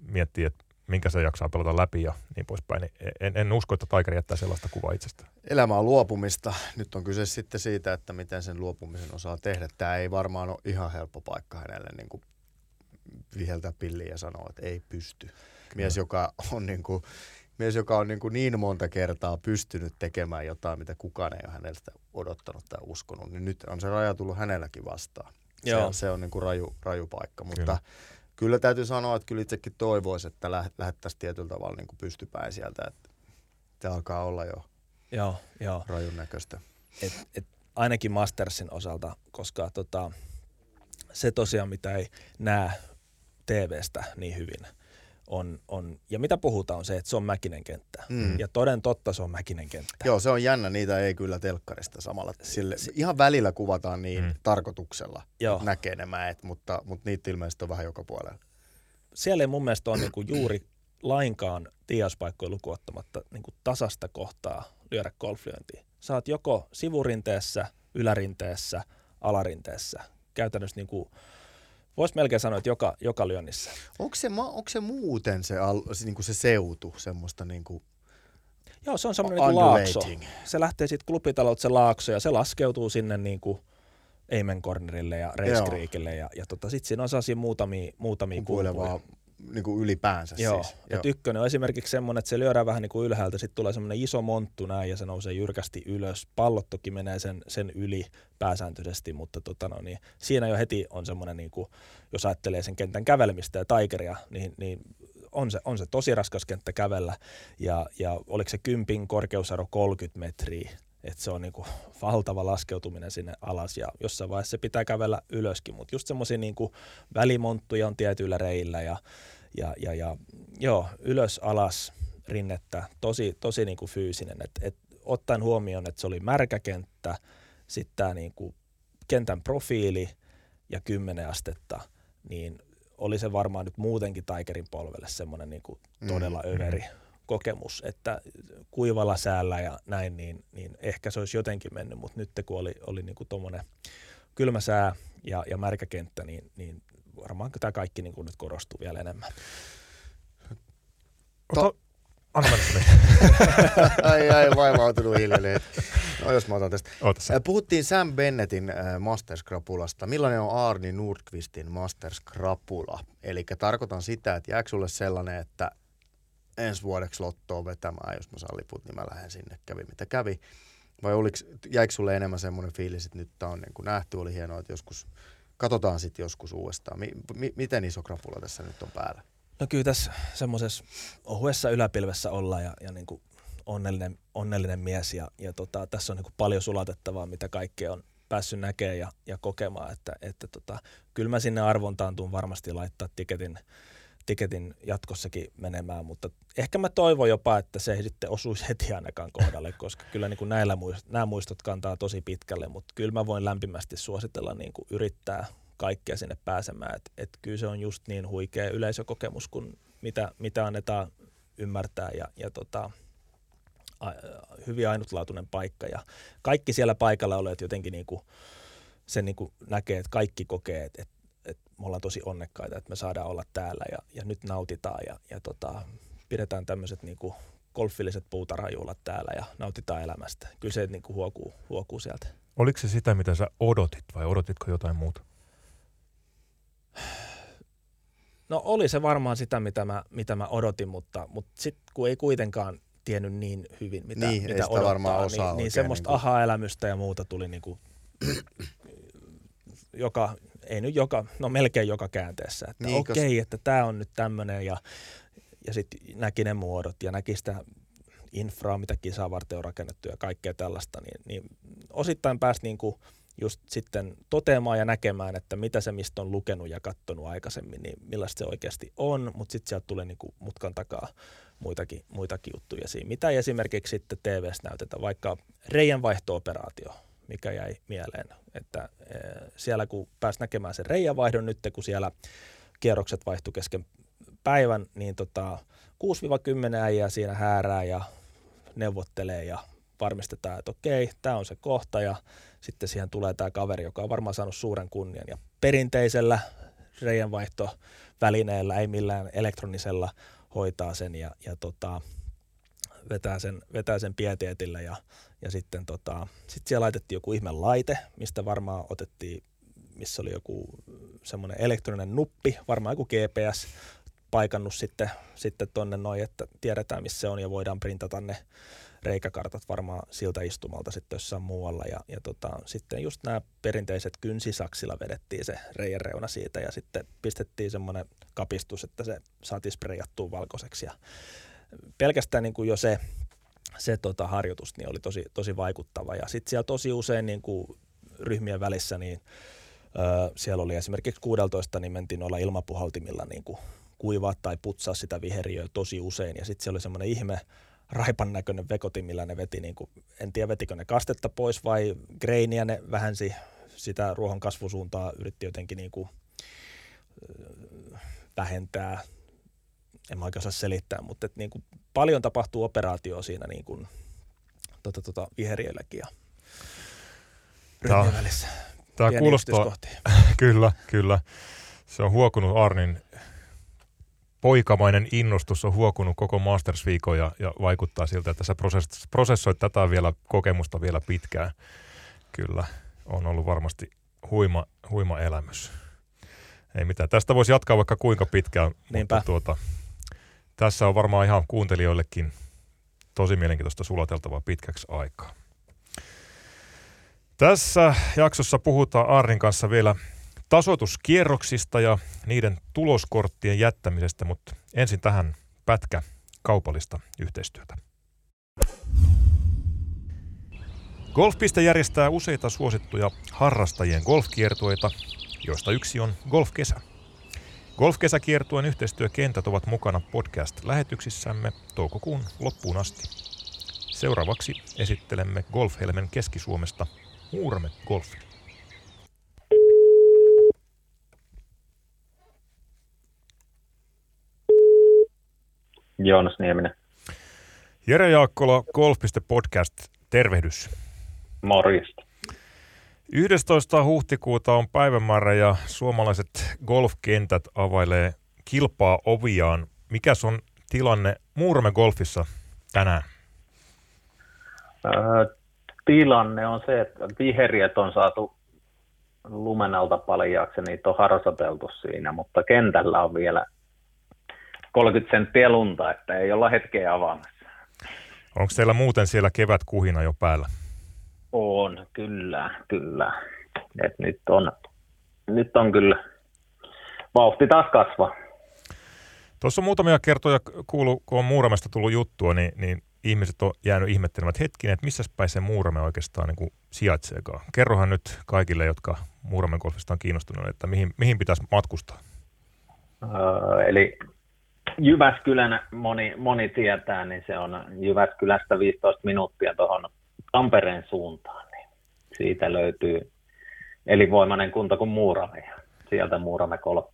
miettii, että minkä se jaksaa pelata läpi ja niin poispäin. Niin en, en usko, että Tiger jättää sellaista kuvaa itsestä. Elämä on luopumista. Nyt on kyse sitten siitä, että miten sen luopumisen osaa tehdä. Tämä ei varmaan ole ihan helppo paikka hänelle niin kuin viheltää pilliä ja sanoa, että ei pysty. Mies, joka on niin kuin mies, joka on niin, kuin niin monta kertaa pystynyt tekemään jotain, mitä kukaan ei ole häneltä odottanut tai uskonut, niin nyt on se raja tullut hänelläkin vastaan. Joo. Se, se on niin kuin raju, raju paikka, mutta kyllä. Kyllä täytyy sanoa, että kyllä itsekin toivoisi, että lähettäisiin tietyllä tavalla niin kuin pystypäin sieltä, että se alkaa olla jo joo, joo. rajun näköistä. Et, et ainakin Mastersin osalta, koska tota, se tosiaan, mitä ei näe TVstä niin hyvin – on, on, ja mitä puhutaan on se, että se on Mäkinen kenttä. Mm. Ja toden totta se on Mäkinen kenttä. Joo, se on jännä, niitä ei kyllä telkkarista samalla. Sille, ihan välillä kuvataan niin mm. tarkoituksella, Joo. näkee nämä, et, mutta, mutta niitä ilmeisesti on vähän joka puolella. Siellä ei mun mielestä ole niinku juuri lainkaan tiaspaikkoja lukuottamatta niinku tasasta kohtaa lyödä golflyöntiin. Saat joko sivurinteessä, ylärinteessä, alarinteessä käytännössä niin kuin, voisi melkein sanoa, että joka, joka lyönnissä. Onko se, onko se muuten se, al, se, niin kuin se seutu semmoista niin kuin Joo, se on semmoinen niin laakso. Se lähtee sitten klubitalolta se laakso ja se laskeutuu sinne niin kuin Amen Cornerille ja Race Creekille ja, ja tota, sitten siinä on sellaisia muutamia, muutamia kumpuja niin kuin ylipäänsä Joo. siis. Ja ykkönen on esimerkiksi semmoinen, että se lyödään vähän niin kuin ylhäältä, sitten tulee semmoinen iso monttu näin ja se nousee jyrkästi ylös. Pallot toki menee sen, sen yli pääsääntöisesti, mutta tota no, niin siinä jo heti on semmoinen, niin kuin, jos ajattelee sen kentän kävelemistä ja taikeria, niin, niin on se, on se tosi raskas kenttä kävellä ja, ja oliko se kympin korkeusaro 30 metriä, että se on niinku valtava laskeutuminen sinne alas ja jossain vaiheessa se pitää kävellä ylöskin, mutta just semmoisia niinku välimonttuja on tietyillä reillä ja, ja, ja, ja joo, ylös alas rinnettä, tosi, tosi niinku fyysinen, että et, ottaen huomioon, että se oli märkä kenttä, sitten tämä niinku kentän profiili ja 10 astetta, niin oli se varmaan nyt muutenkin Tigerin polvelle semmoinen niinku todella mm. överi mm kokemus, että kuivalla säällä ja näin, niin, niin ehkä se olisi jotenkin mennyt, mutta nyt kun oli, oli niin tuommoinen kylmä sää ja, ja märkä kenttä, niin, niin varmaan tämä kaikki niin kuin nyt korostuu vielä enemmän. To- Anna ai ai, vaivautunut hiljalleen. No jos mä otan tästä. Ootassa. Puhuttiin Sam Bennettin äh, Masterskrapulasta. Millainen on Arni Nordqvistin Masterskrapula? Eli tarkoitan sitä, että jääkö sulle sellainen, että ensi vuodeksi lottoa vetämään, jos mä saan liput, niin mä lähden sinne, kävi mitä kävi. Vai oliks, jäikö sulle enemmän semmoinen fiilis, että nyt tämä on niin nähty, oli hienoa, että joskus, katsotaan sitten joskus uudestaan. Mi, mi, miten iso krapula tässä nyt on päällä? No kyllä tässä semmoisessa ohuessa yläpilvessä ollaan ja, ja niin kuin onnellinen, onnellinen mies ja, ja tota, tässä on niin kuin paljon sulatettavaa, mitä kaikkea on päässyt näkemään ja, ja kokemaan, että, että tota, kyllä mä sinne arvontaan tuun varmasti laittaa tiketin tiketin jatkossakin menemään, mutta ehkä mä toivon jopa, että se ei sitten osuisi heti ainakaan kohdalle, koska kyllä niin kuin näillä muist, nämä muistot kantaa tosi pitkälle, mutta kyllä mä voin lämpimästi suositella niin kuin yrittää kaikkea sinne pääsemään, että et kyllä se on just niin huikea yleisökokemus kuin mitä, mitä annetaan ymmärtää ja, ja tota, a, hyvin ainutlaatuinen paikka. Ja kaikki siellä paikalla olet jotenkin niin kuin, sen niin kuin näkee, että kaikki kokee, että, me ollaan tosi onnekkaita, että me saadaan olla täällä ja, ja nyt nautitaan ja, ja tota, pidetään tämmöiset niinku golfilliset puutarhajuhlat täällä ja nautitaan elämästä. Kyllä se niinku huokuu, huokuu sieltä. Oliko se sitä, mitä sä odotit vai odotitko jotain muuta? No oli se varmaan sitä, mitä mä, mitä mä odotin, mutta, mutta sitten kun ei kuitenkaan tiennyt niin hyvin, mitä, niin, mitä odottaa, varmaan osaa niin, niin semmoista niin kuin... aha-elämystä ja muuta tuli niin kuin joka, ei nyt joka, no melkein joka käänteessä, että niin, okei, okay, että tämä on nyt tämmöinen ja, ja sitten näki ne muodot ja näki sitä infraa, mitä kisaa varten on rakennettu ja kaikkea tällaista, niin, niin osittain pääsi niin kuin just sitten toteamaan ja näkemään, että mitä se mistä on lukenut ja katsonut aikaisemmin, niin millaista se oikeasti on, mutta sitten sieltä tulee niin kuin mutkan takaa muitakin, muitakin juttuja siinä. Mitä ei esimerkiksi sitten TVssä näytetä, vaikka reijän vaihto-operaatio, mikä jäi mieleen. Että e, siellä kun pääsi näkemään sen reijänvaihdon nyt, kun siellä kierrokset vaihtui kesken päivän, niin tota, 6-10 äijää siinä häärää ja neuvottelee ja varmistetaan, että okei, tämä on se kohta. Ja sitten siihen tulee tämä kaveri, joka on varmaan saanut suuren kunnian. Ja perinteisellä reijänvaihtovälineellä, ei millään elektronisella hoitaa sen. Ja, ja tota, vetää sen, vetää sen pieteetillä ja, ja sitten tota, sit siellä laitettiin joku ihme laite, mistä varmaan otettiin, missä oli joku semmoinen elektroninen nuppi, varmaan joku GPS, paikannut sitten, sitten tonne noin, että tiedetään missä se on ja voidaan printata ne reikäkartat varmaan siltä istumalta sitten jossain muualla. Ja, ja tota, sitten just nämä perinteiset kynsisaksilla vedettiin se reijän reuna siitä ja sitten pistettiin semmoinen kapistus, että se saatiin sprayattua valkoiseksi. Ja pelkästään niin kuin jo se, se tota harjoitus niin oli tosi, tosi vaikuttava. Ja sitten siellä tosi usein niin kuin ryhmien välissä, niin ö, siellä oli esimerkiksi 16, niin mentiin olla ilmapuhaltimilla niin kuin kuivaa tai putsaa sitä viheriöä tosi usein. Ja sitten siellä oli semmoinen ihme raipan näköinen vekoti, millä ne veti, niin kuin, en tiedä vetikö ne kastetta pois vai greiniä ne vähänsi sitä ruohon kasvusuuntaa, yritti jotenkin niin kuin, vähentää en mä oikein osaa selittää, mutta et niin kuin paljon tapahtuu operaatio siinä niin kuin, tota, tota, viheriölläkin ja ryhmien välissä. Tämä kuulostaa, kyllä, kyllä. Se on huokunut Arnin poikamainen innostus on huokunut koko Masters ja, ja vaikuttaa siltä, että sä prosessoit tätä vielä kokemusta vielä pitkään. Kyllä, on ollut varmasti huima, huima elämys. Ei mitään. Tästä voisi jatkaa vaikka kuinka pitkään, Niinpä. mutta tuota, tässä on varmaan ihan kuuntelijoillekin tosi mielenkiintoista sulateltavaa pitkäksi aikaa. Tässä jaksossa puhutaan Arrin kanssa vielä tasoituskierroksista ja niiden tuloskorttien jättämisestä, mutta ensin tähän pätkä kaupallista yhteistyötä. Golfpiste järjestää useita suosittuja harrastajien golfkiertueita, joista yksi on Golfkesä. Golfkesäkiertueen yhteistyökentät ovat mukana podcast-lähetyksissämme toukokuun loppuun asti. Seuraavaksi esittelemme Golfhelmen Keski-Suomesta Muurame Golfin. Joonas Nieminen. Jere Jaakkola, Golf.podcast, tervehdys. Morjesta. 11. huhtikuuta on päivämäärä ja suomalaiset golfkentät availee kilpaa oviaan. Mikäs on tilanne Muurame Golfissa tänään? Ää, tilanne on se, että viheriät on saatu lumenalta paljaaksi ja niitä on harsateltu siinä, mutta kentällä on vielä 30 senttiä lunta, että ei olla hetkeä avaamassa. Onko teillä muuten siellä kevät kuhina jo päällä? On, kyllä, kyllä. Et nyt, on, nyt on kyllä vauhti taas kasva. Tuossa on muutamia kertoja kuulu, kun on Muuramesta tullut juttua, niin, niin ihmiset on jäänyt ihmettelemään, että hetkinen, että missä päin se Muurame oikeastaan niin kuin sijaitseekaan. Kerrohan nyt kaikille, jotka Muuramen golfista on kiinnostuneet, että mihin, mihin pitäisi matkustaa. Öö, eli Jyväskylän moni, moni tietää, niin se on Jyväskylästä 15 minuuttia tuohon Tampereen suuntaan. Niin siitä löytyy elinvoimainen kunta kuin Muurame ja sieltä Muurame kolme.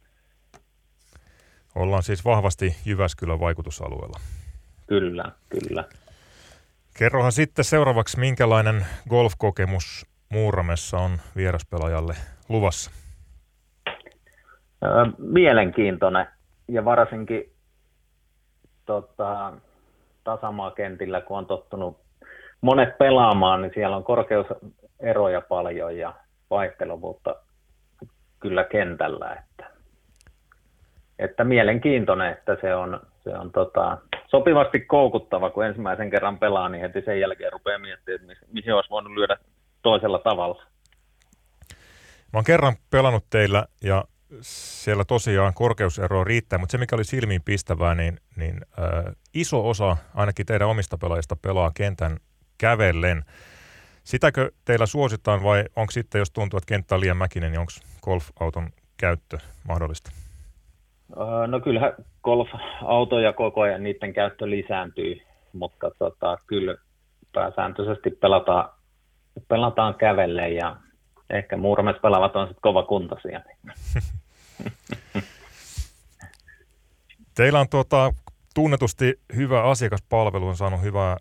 Ollaan siis vahvasti Jyväskylän vaikutusalueella. Kyllä, kyllä. Kerrohan sitten seuraavaksi, minkälainen golfkokemus Muuramessa on vieraspelaajalle luvassa? Mielenkiintoinen ja varsinkin tota, tasamaakentillä, kun on tottunut monet pelaamaan, niin siellä on korkeuseroja paljon ja vaihteluvuutta kyllä kentällä. Että, että mielenkiintoinen, että se on, se on tota, sopivasti koukuttava, kun ensimmäisen kerran pelaa, niin heti sen jälkeen rupeaa miettimään, että mihin olisi voinut lyödä toisella tavalla. Mä oon kerran pelannut teillä ja siellä tosiaan korkeusero riittää, mutta se mikä oli silmiin pistävää, niin, niin äh, iso osa ainakin teidän omista pelaajista pelaa kentän kävellen. Sitäkö teillä suositaan vai onko sitten, jos tuntuu, että kenttä on liian mäkinen, niin onko golfauton käyttö mahdollista? No kyllähän golf-autoja koko ajan niiden käyttö lisääntyy, mutta tota, kyllä pääsääntöisesti pelataan, pelataan kävelle ja ehkä muurames pelaavat on sitten kova kuntoisia. Teillä on tuota, tunnetusti hyvä asiakaspalvelu, on saanut hyvää,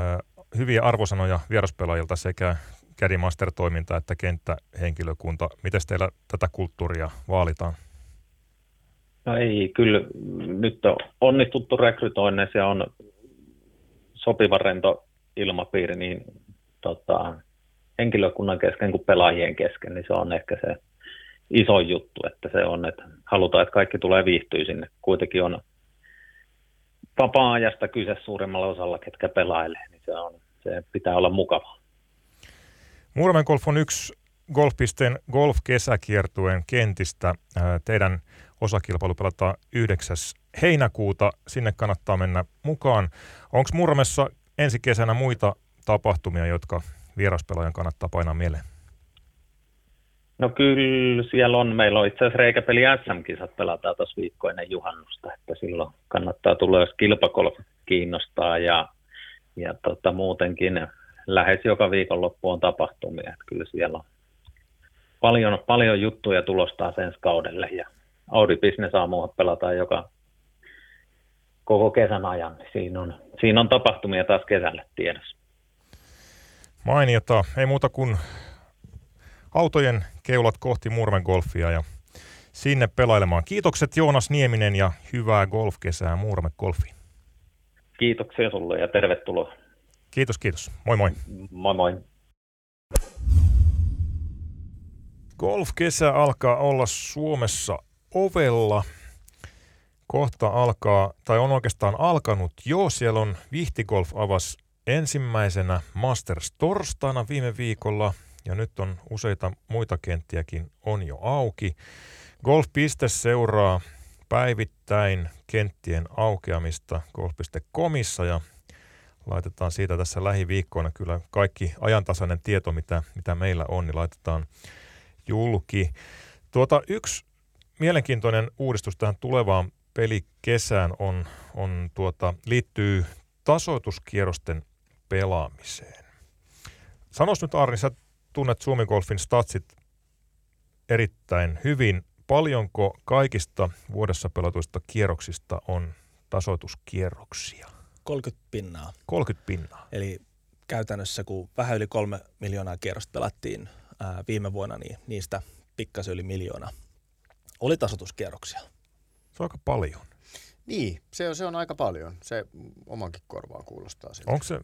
äh, hyviä arvosanoja vieraspelaajilta sekä Caddymaster-toiminta että kenttähenkilökunta. Miten teillä tätä kulttuuria vaalitaan? No ei, kyllä nyt on onnistuttu rekrytoinnissa ja on sopiva rento ilmapiiri niin tota, henkilökunnan kesken kuin pelaajien kesken, niin se on ehkä se iso juttu, että se on, että halutaan, että kaikki tulee viihtyä sinne. Kuitenkin on vapaa-ajasta kyse suurimmalla osalla, ketkä pelailee, niin se, on, se pitää olla mukavaa. Muuramen Golf on yksi golfpisteen golf-kesäkiertueen kentistä. Teidän osakilpailu pelataan 9. heinäkuuta. Sinne kannattaa mennä mukaan. Onko Muuramessa ensi kesänä muita tapahtumia, jotka vieraspelaajan kannattaa painaa mieleen? No kyllä siellä on. Meillä on itse asiassa reikäpeli SM-kisat pelataan tuossa viikko ennen juhannusta, että silloin kannattaa tulla, jos kilpakolf kiinnostaa ja, ja tota, muutenkin lähes joka viikonloppu on tapahtumia. Että kyllä siellä on paljon, paljon juttuja tulostaa sen kaudelle ja Audi Business Aamuha pelataan joka koko kesän ajan. Niin siinä, on, siinä on tapahtumia taas kesälle tiedossa. Mainiota. Ei muuta kuin autojen keulat kohti Murmen golfia ja sinne pelailemaan. Kiitokset Joonas Nieminen ja hyvää golfkesää Muurame Golfiin. Kiitoksia sulle ja tervetuloa. Kiitos, kiitos. Moi moi. Moi moi. Golfkesä alkaa olla Suomessa ovella. Kohta alkaa, tai on oikeastaan alkanut jo. Siellä on Vihtigolf avas ensimmäisenä Masters torstaina viime viikolla ja nyt on useita muita kenttiäkin on jo auki. Golf.piste seuraa päivittäin kenttien aukeamista golf.comissa ja laitetaan siitä tässä lähiviikkoina kyllä kaikki ajantasainen tieto, mitä, mitä meillä on, niin laitetaan julki. Tuota, yksi mielenkiintoinen uudistus tähän tulevaan pelikesään on, on tuota, liittyy tasoituskierrosten pelaamiseen. Sanois nyt Arni, sä tunnet Suomi Golfin statsit erittäin hyvin. Paljonko kaikista vuodessa pelatuista kierroksista on tasoituskierroksia? 30 pinnaa. 30 pinnaa. Eli käytännössä kun vähän yli kolme miljoonaa kierrosta pelattiin ää, viime vuonna, niin niistä pikkasen yli miljoona oli tasoituskierroksia. Se on aika paljon. Niin, se on, se on aika paljon. Se omankin korvaa kuulostaa siltä. Onko se,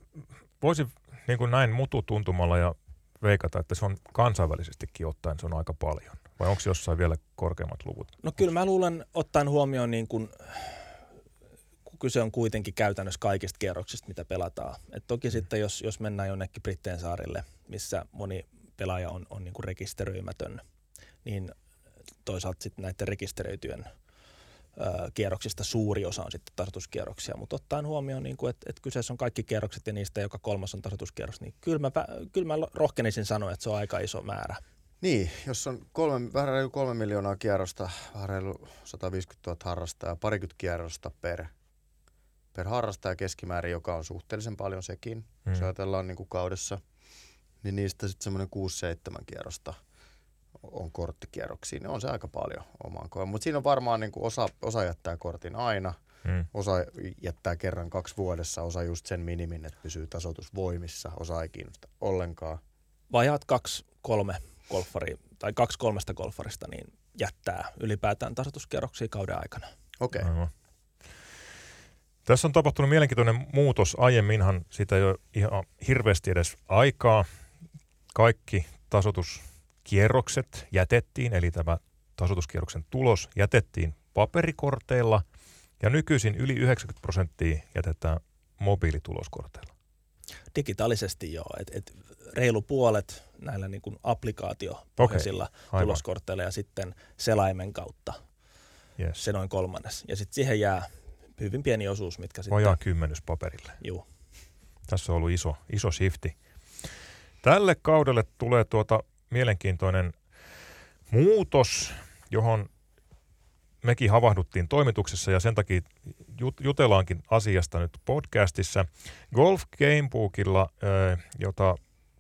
voisi niin kuin näin mututuntumalla ja veikata, että se on kansainvälisestikin ottaen se on aika paljon? Vai onko jossain vielä korkeammat luvut? No kyllä mä luulen, ottaen huomioon niin kun, kun kyse on kuitenkin käytännössä kaikista kierroksista, mitä pelataan. Et toki mm. sitten, jos, jos mennään jonnekin Britteen saarille, missä moni pelaaja on, on niin kuin rekisteröimätön, niin toisaalta sitten näiden rekisteröityjen kierroksista suuri osa on sitten tasoituskierroksia, mutta ottaen huomioon, niin kuin, että, että kyseessä on kaikki kierrokset ja niistä joka kolmas on tasoituskierros, niin kyllä mä, kyllä mä rohkenisin sanoa, että se on aika iso määrä. Niin, jos on kolme, vähän reilu kolme miljoonaa kierrosta, vähän reilu 150 000 harrastajaa, parikymmentä kierrosta per, per harrastaja keskimäärin, joka on suhteellisen paljon sekin, hmm. jos ajatellaan niin kuin kaudessa, niin niistä sitten semmoinen 6-7 kierrosta – on korttikierroksia, niin on se aika paljon omaan kohdalla. Mutta siinä on varmaan niin kuin osa, osa jättää kortin aina, hmm. osa jättää kerran kaksi vuodessa, osa just sen minimin, että pysyy tasoitus voimissa, osa ei kiinnosta ollenkaan. Vajaat kaksi, kolme golfari, tai kaksi kolmesta golfarista niin jättää ylipäätään tasoituskierroksia kauden aikana. Okei. Okay. Tässä on tapahtunut mielenkiintoinen muutos. Aiemminhan sitä ei ole ihan hirveästi edes aikaa. Kaikki tasoitus kierrokset jätettiin, eli tämä tasoituskierroksen tulos jätettiin paperikorteilla ja nykyisin yli 90 prosenttia jätetään mobiilituloskorteilla. Digitaalisesti joo, et, et reilu puolet näillä niin kuin applikaatiopohjaisilla okay, tuloskorteilla ja sitten selaimen kautta yes. se noin kolmannes. Ja sitten siihen jää hyvin pieni osuus, mitkä sitten... Vajaa kymmenys paperille. Joo. Tässä on ollut iso, iso shifti. Tälle kaudelle tulee tuota mielenkiintoinen muutos, johon mekin havahduttiin toimituksessa ja sen takia jutellaankin asiasta nyt podcastissa. Golf Gamebookilla, jota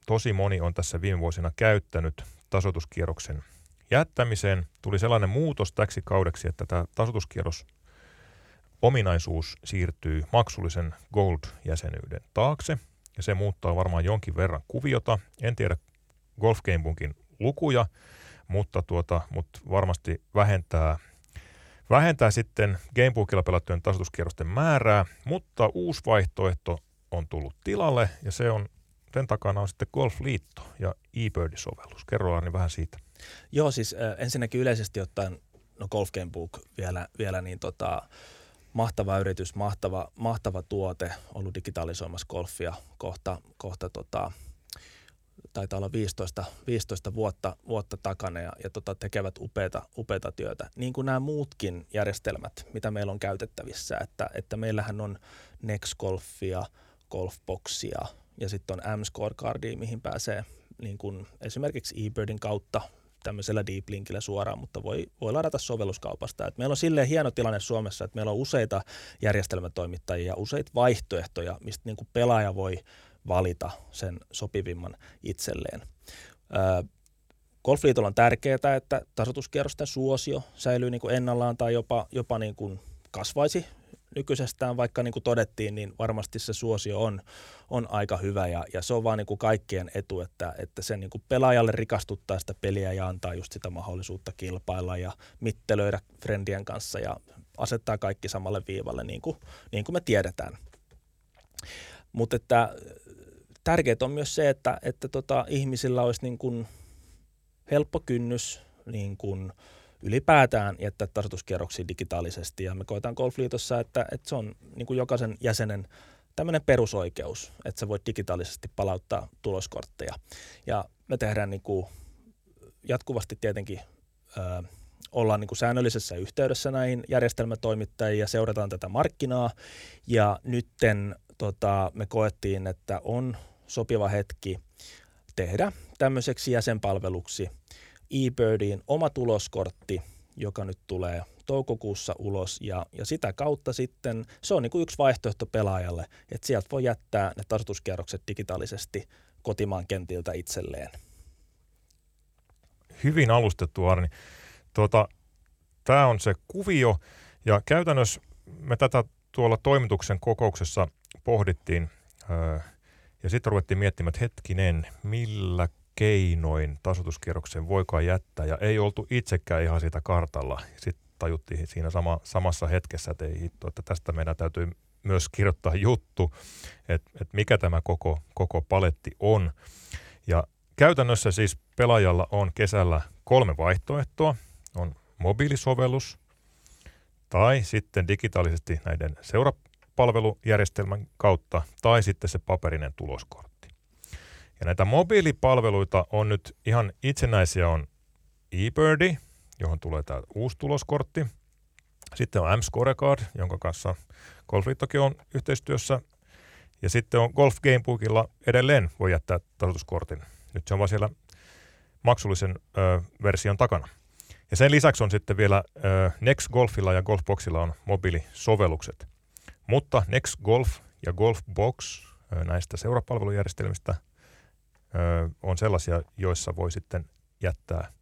tosi moni on tässä viime vuosina käyttänyt tasoituskierroksen jättämiseen, tuli sellainen muutos täksi kaudeksi, että tämä tasoituskierros ominaisuus siirtyy maksullisen Gold-jäsenyyden taakse. Ja se muuttaa varmaan jonkin verran kuviota. En tiedä, Golf Gamebookin lukuja, mutta, tuota, mutta varmasti vähentää, vähentää sitten Gamebookilla pelattujen tasoituskierrosten määrää, mutta uusi vaihtoehto on tullut tilalle ja se on, sen takana on sitten Golf-liitto ja eBird-sovellus. Kerro Arni vähän siitä. Joo, siis äh, ensinnäkin yleisesti ottaen no Golf Gamebook vielä, vielä niin tota, mahtava yritys, mahtava, mahtava tuote, ollut digitalisoimassa golfia kohta, kohta tota, taitaa olla 15, 15 vuotta, vuotta takana ja, ja tota, tekevät upeata, upeata työtä. Niin kuin nämä muutkin järjestelmät, mitä meillä on käytettävissä, että, että meillähän on Nexgolfia, Golfboxia ja sitten on M-Scorecardia, mihin pääsee niin kuin esimerkiksi eBirdin kautta tämmöisellä deep linkillä suoraan, mutta voi, voi ladata sovelluskaupasta. Et meillä on silleen hieno tilanne Suomessa, että meillä on useita järjestelmätoimittajia, useita vaihtoehtoja, mistä niin kuin pelaaja voi valita sen sopivimman itselleen. Golfliitolla on tärkeää, että tasoituskierrosten suosio säilyy niin kuin ennallaan tai jopa, jopa niin kuin kasvaisi nykyisestään, vaikka niin kuin todettiin, niin varmasti se suosio on, on aika hyvä ja, ja se on vaan niin kuin kaikkien etu, että, että se niin kuin pelaajalle rikastuttaa sitä peliä ja antaa just sitä mahdollisuutta kilpailla ja mittelöidä friendien kanssa ja asettaa kaikki samalle viivalle niin kuin, niin kuin me tiedetään. Mutta että tärkeää on myös se, että, että tota, ihmisillä olisi niin kuin helppo kynnys niin kuin ylipäätään jättää tasoituskierroksia digitaalisesti. Ja me koetaan Golfliitossa, että, että se on niin kuin jokaisen jäsenen tämmöinen perusoikeus, että sä voit digitaalisesti palauttaa tuloskortteja. Ja me tehdään niin kuin jatkuvasti tietenkin ö, ollaan niin kuin säännöllisessä yhteydessä näihin järjestelmätoimittajiin ja seurataan tätä markkinaa. Ja nytten tota, me koettiin, että on sopiva hetki tehdä tämmöiseksi jäsenpalveluksi eBirdiin oma tuloskortti, joka nyt tulee toukokuussa ulos ja, ja sitä kautta sitten se on niin kuin yksi vaihtoehto pelaajalle, että sieltä voi jättää ne tasoituskierrokset digitaalisesti kotimaan kentiltä itselleen. Hyvin alustettu Arni. Tuota, Tämä on se kuvio ja käytännössä me tätä tuolla toimituksen kokouksessa pohdittiin öö, ja sitten ruvettiin miettimään, että hetkinen, millä keinoin tasoituskierroksen voikaan jättää ja ei oltu itsekään ihan siitä kartalla. Sitten tajuttiin siinä sama, samassa hetkessä, että ei hitto, että tästä meidän täytyy myös kirjoittaa juttu, että, että mikä tämä koko, koko paletti on. Ja käytännössä siis pelaajalla on kesällä kolme vaihtoehtoa. On mobiilisovellus tai sitten digitaalisesti näiden seurapalvelujärjestelmän kautta tai sitten se paperinen tuloskortti. Ja näitä mobiilipalveluita on nyt ihan itsenäisiä on eBirdi, johon tulee tämä uusi tuloskortti. Sitten on M-Scorecard, jonka kanssa Golfliittokin on yhteistyössä. Ja sitten on Golf Gamebookilla edelleen voi jättää tasoituskortin. Nyt se on vaan siellä maksullisen ö, version takana. Ja sen lisäksi on sitten vielä ö, Next Golfilla ja Golfboxilla on mobiilisovellukset. Mutta Next Golf ja Golfbox ö, näistä seurapalvelujärjestelmistä on sellaisia, joissa voi sitten jättää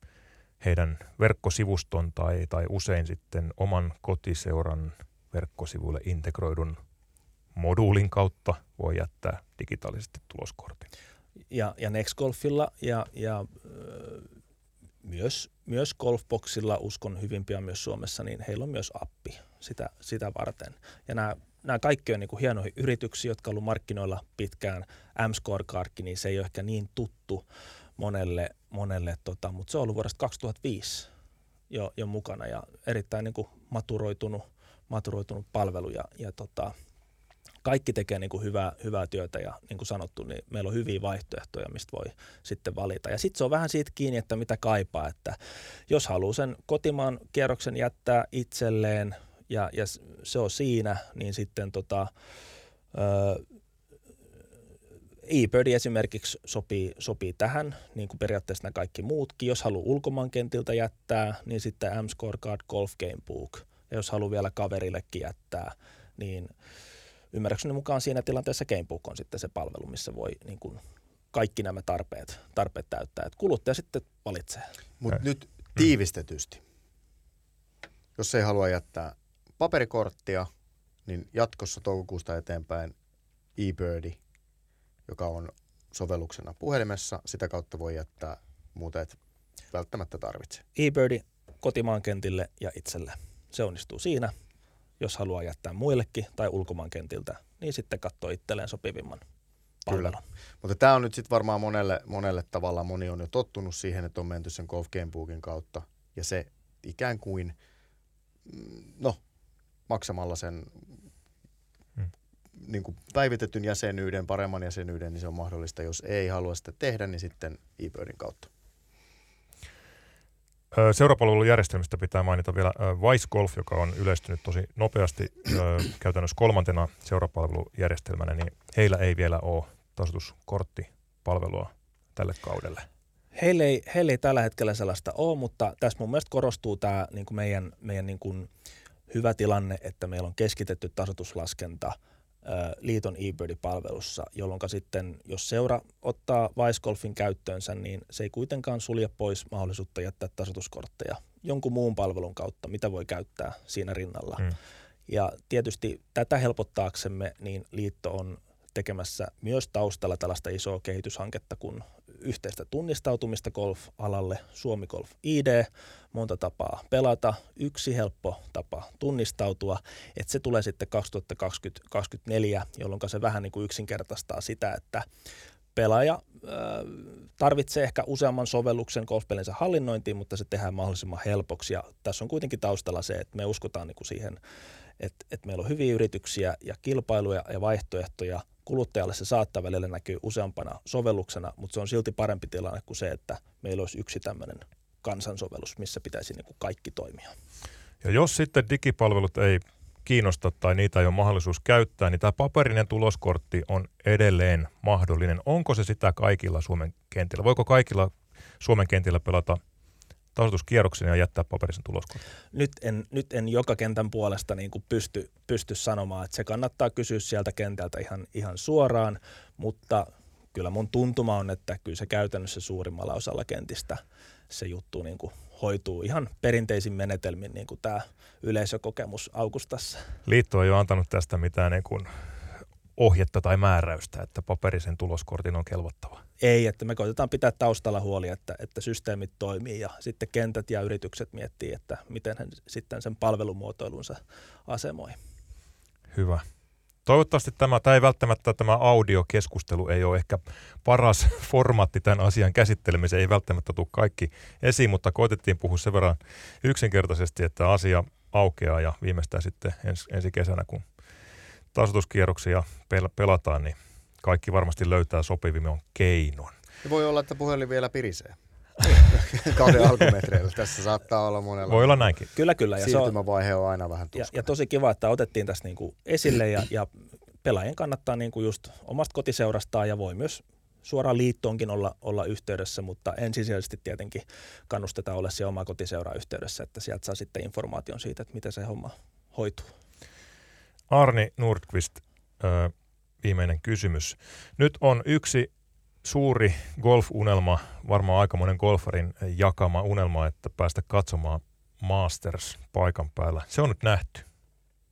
heidän verkkosivuston tai, tai usein sitten oman kotiseuran verkkosivuille integroidun moduulin kautta voi jättää digitaalisesti tuloskortin. Ja, ja Nextgolfilla ja, ja myös, myös Golfboxilla, uskon hyvin pian myös Suomessa, niin heillä on myös appi sitä, sitä varten. Ja nämä, nämä kaikki on niin kuin hienoja yrityksiä, jotka on ollut markkinoilla pitkään. M-Scorecard, niin se ei ole ehkä niin tuttu monelle, monelle tota, mutta se on ollut vuodesta 2005 jo, jo mukana ja erittäin niin kuin maturoitunut, maturoitunut palvelu ja, ja tota, kaikki tekee niin kuin hyvää, hyvää työtä ja niin kuin sanottu, niin meillä on hyviä vaihtoehtoja, mistä voi sitten valita. Ja sitten se on vähän siitä kiinni, että mitä kaipaa, että jos haluaa sen kotimaan kierroksen jättää itselleen ja, ja se on siinä, niin sitten tota, eBird esimerkiksi sopii, sopii tähän, niin kuin periaatteessa nämä kaikki muutkin. Jos haluaa ulkomaankentiltä jättää, niin sitten M-Scorecard Golf Game Book. Ja jos haluaa vielä kaverillekin jättää, niin ymmärrykseni mukaan siinä tilanteessa Gamebook on sitten se palvelu, missä voi niin kuin kaikki nämä tarpeet, tarpeet täyttää. Et kuluttaja sitten valitsee. Mutta nyt tiivistetysti. Jos ei halua jättää paperikorttia, niin jatkossa toukokuusta eteenpäin eBirdi, joka on sovelluksena puhelimessa, sitä kautta voi jättää muuta, et välttämättä tarvitse. eBirdi kotimaan kentille ja itselle. Se onnistuu siinä jos haluaa jättää muillekin tai ulkomaankentiltä, niin sitten katsoo itselleen sopivimman. Kyllä. Mutta tämä on nyt sitten varmaan monelle, monelle tavalla, moni on jo tottunut siihen, että on menty sen Golf Gamebookin kautta ja se ikään kuin, mm, no, maksamalla sen hmm. niin kuin päivitetyn jäsenyyden, paremman jäsenyyden, niin se on mahdollista. Jos ei halua sitä tehdä, niin sitten e kautta. Seurapalvelujärjestelmistä pitää mainita vielä Vice Golf, joka on yleistynyt tosi nopeasti käytännössä kolmantena seurapalvelujärjestelmänä, niin heillä ei vielä ole tasoituskorttipalvelua tälle kaudelle. Heillä ei, heillä ei tällä hetkellä sellaista ole, mutta tässä mun mielestä korostuu tämä niin kuin meidän, meidän niin kuin hyvä tilanne, että meillä on keskitetty tasoituslaskenta – liiton e-birdi-palvelussa, jolloin sitten, jos seura ottaa Vice Golfin käyttöönsä, niin se ei kuitenkaan sulje pois mahdollisuutta jättää tasoituskortteja jonkun muun palvelun kautta, mitä voi käyttää siinä rinnalla. Mm. Ja tietysti tätä helpottaaksemme, niin liitto on tekemässä myös taustalla tällaista isoa kehityshanketta kuin yhteistä tunnistautumista golf-alalle, Suomi Golf ID, monta tapaa pelata, yksi helppo tapa tunnistautua, että se tulee sitten 2024, jolloin se vähän niin kuin yksinkertaistaa sitä, että pelaaja tarvitsee ehkä useamman sovelluksen golfpelinsä hallinnointiin, mutta se tehdään mahdollisimman helpoksi. Ja tässä on kuitenkin taustalla se, että me uskotaan niin kuin siihen, että, että meillä on hyviä yrityksiä ja kilpailuja ja vaihtoehtoja. Kuluttajalle se saattaa välillä näkyä useampana sovelluksena, mutta se on silti parempi tilanne kuin se, että meillä olisi yksi tämmöinen kansansovellus, missä pitäisi niin kuin kaikki toimia. Ja jos sitten digipalvelut ei kiinnosta tai niitä ei ole mahdollisuus käyttää, niin tämä paperinen tuloskortti on edelleen mahdollinen. Onko se sitä kaikilla Suomen kentillä? Voiko kaikilla Suomen kentillä pelata tasoituskierroksen ja jättää paperisen tuloskortin? Nyt en, nyt en joka kentän puolesta niin kuin pysty, pysty sanomaan, että se kannattaa kysyä sieltä kentältä ihan, ihan suoraan, mutta kyllä mun tuntuma on, että kyllä se käytännössä suurimmalla osalla kentistä se juttu niin kuin hoituu ihan perinteisin menetelmin, niin kuin tämä yleisökokemus Augustassa. Liitto ei ole antanut tästä mitään niin kuin ohjetta tai määräystä, että paperisen tuloskortin on kelvottava. Ei, että me koitetaan pitää taustalla huoli, että, että systeemit toimii ja sitten kentät ja yritykset miettii, että miten hän sitten sen palvelumuotoilunsa asemoi. Hyvä. Toivottavasti tämä, ei välttämättä tämä audiokeskustelu ei ole ehkä paras formaatti tämän asian käsittelemiseen, ei välttämättä tule kaikki esiin, mutta koitettiin puhua sen verran yksinkertaisesti, että asia aukeaa ja viimeistään sitten ensi, ensi kesänä, kun tasoituskierroksia pel- pelataan, niin kaikki varmasti löytää sopivimman keinon. Ja voi olla, että puhelin vielä pirisee. kauden alkumetreillä. Tässä saattaa olla monella. Voi olla näinkin. Kyllä, kyllä. Ja Siirtymävaihe on aina vähän ja, ja tosi kiva, että otettiin tässä niinku esille ja, ja pelaajien kannattaa niinku just omasta kotiseurastaan ja voi myös suoraan liittoonkin olla, olla yhteydessä, mutta ensisijaisesti tietenkin kannustetaan olla siellä oma kotiseuraa yhteydessä, että sieltä saa sitten informaation siitä, että miten se homma hoituu. Arni Nordqvist, viimeinen kysymys. Nyt on yksi suuri golf-unelma, varmaan aikamoinen golfarin jakama unelma, että päästä katsomaan Masters paikan päällä. Se on nyt nähty.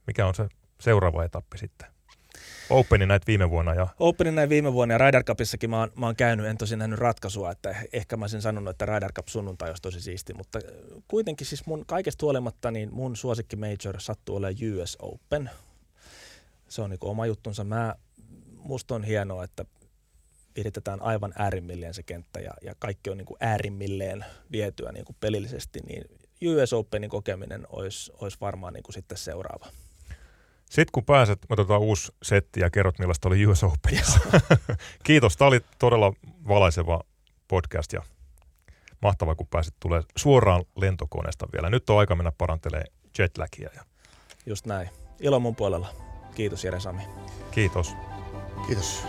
Mikä on se seuraava etappi sitten? Openin näitä viime vuonna. Ja... Openin näin viime vuonna ja Ryder Cupissakin mä oon, mä oon käynyt, en tosin nähnyt ratkaisua, että ehkä mä olisin sanonut, että Ryder Cup sunnuntai olisi tosi siisti, mutta kuitenkin siis mun kaikesta huolimatta niin mun suosikki major sattuu olemaan US Open. Se on niin oma juttunsa. Mä, musta on hienoa, että viritetään aivan äärimmilleen se kenttä ja, ja kaikki on niin kuin äärimmilleen vietyä niin kuin pelillisesti, niin US Openin kokeminen olisi, olisi varmaan niin kuin sitten seuraava. Sitten kun pääset, otetaan uusi setti ja kerrot millaista oli US Openissa. Kiitos, tämä oli todella valaiseva podcast ja mahtavaa, kun pääsit tulee suoraan lentokoneesta vielä. Nyt on aika mennä parantelee jetlagia. Ja... Just näin. Ilo mun puolella. Kiitos Jere Sami. Kiitos. Kiitos.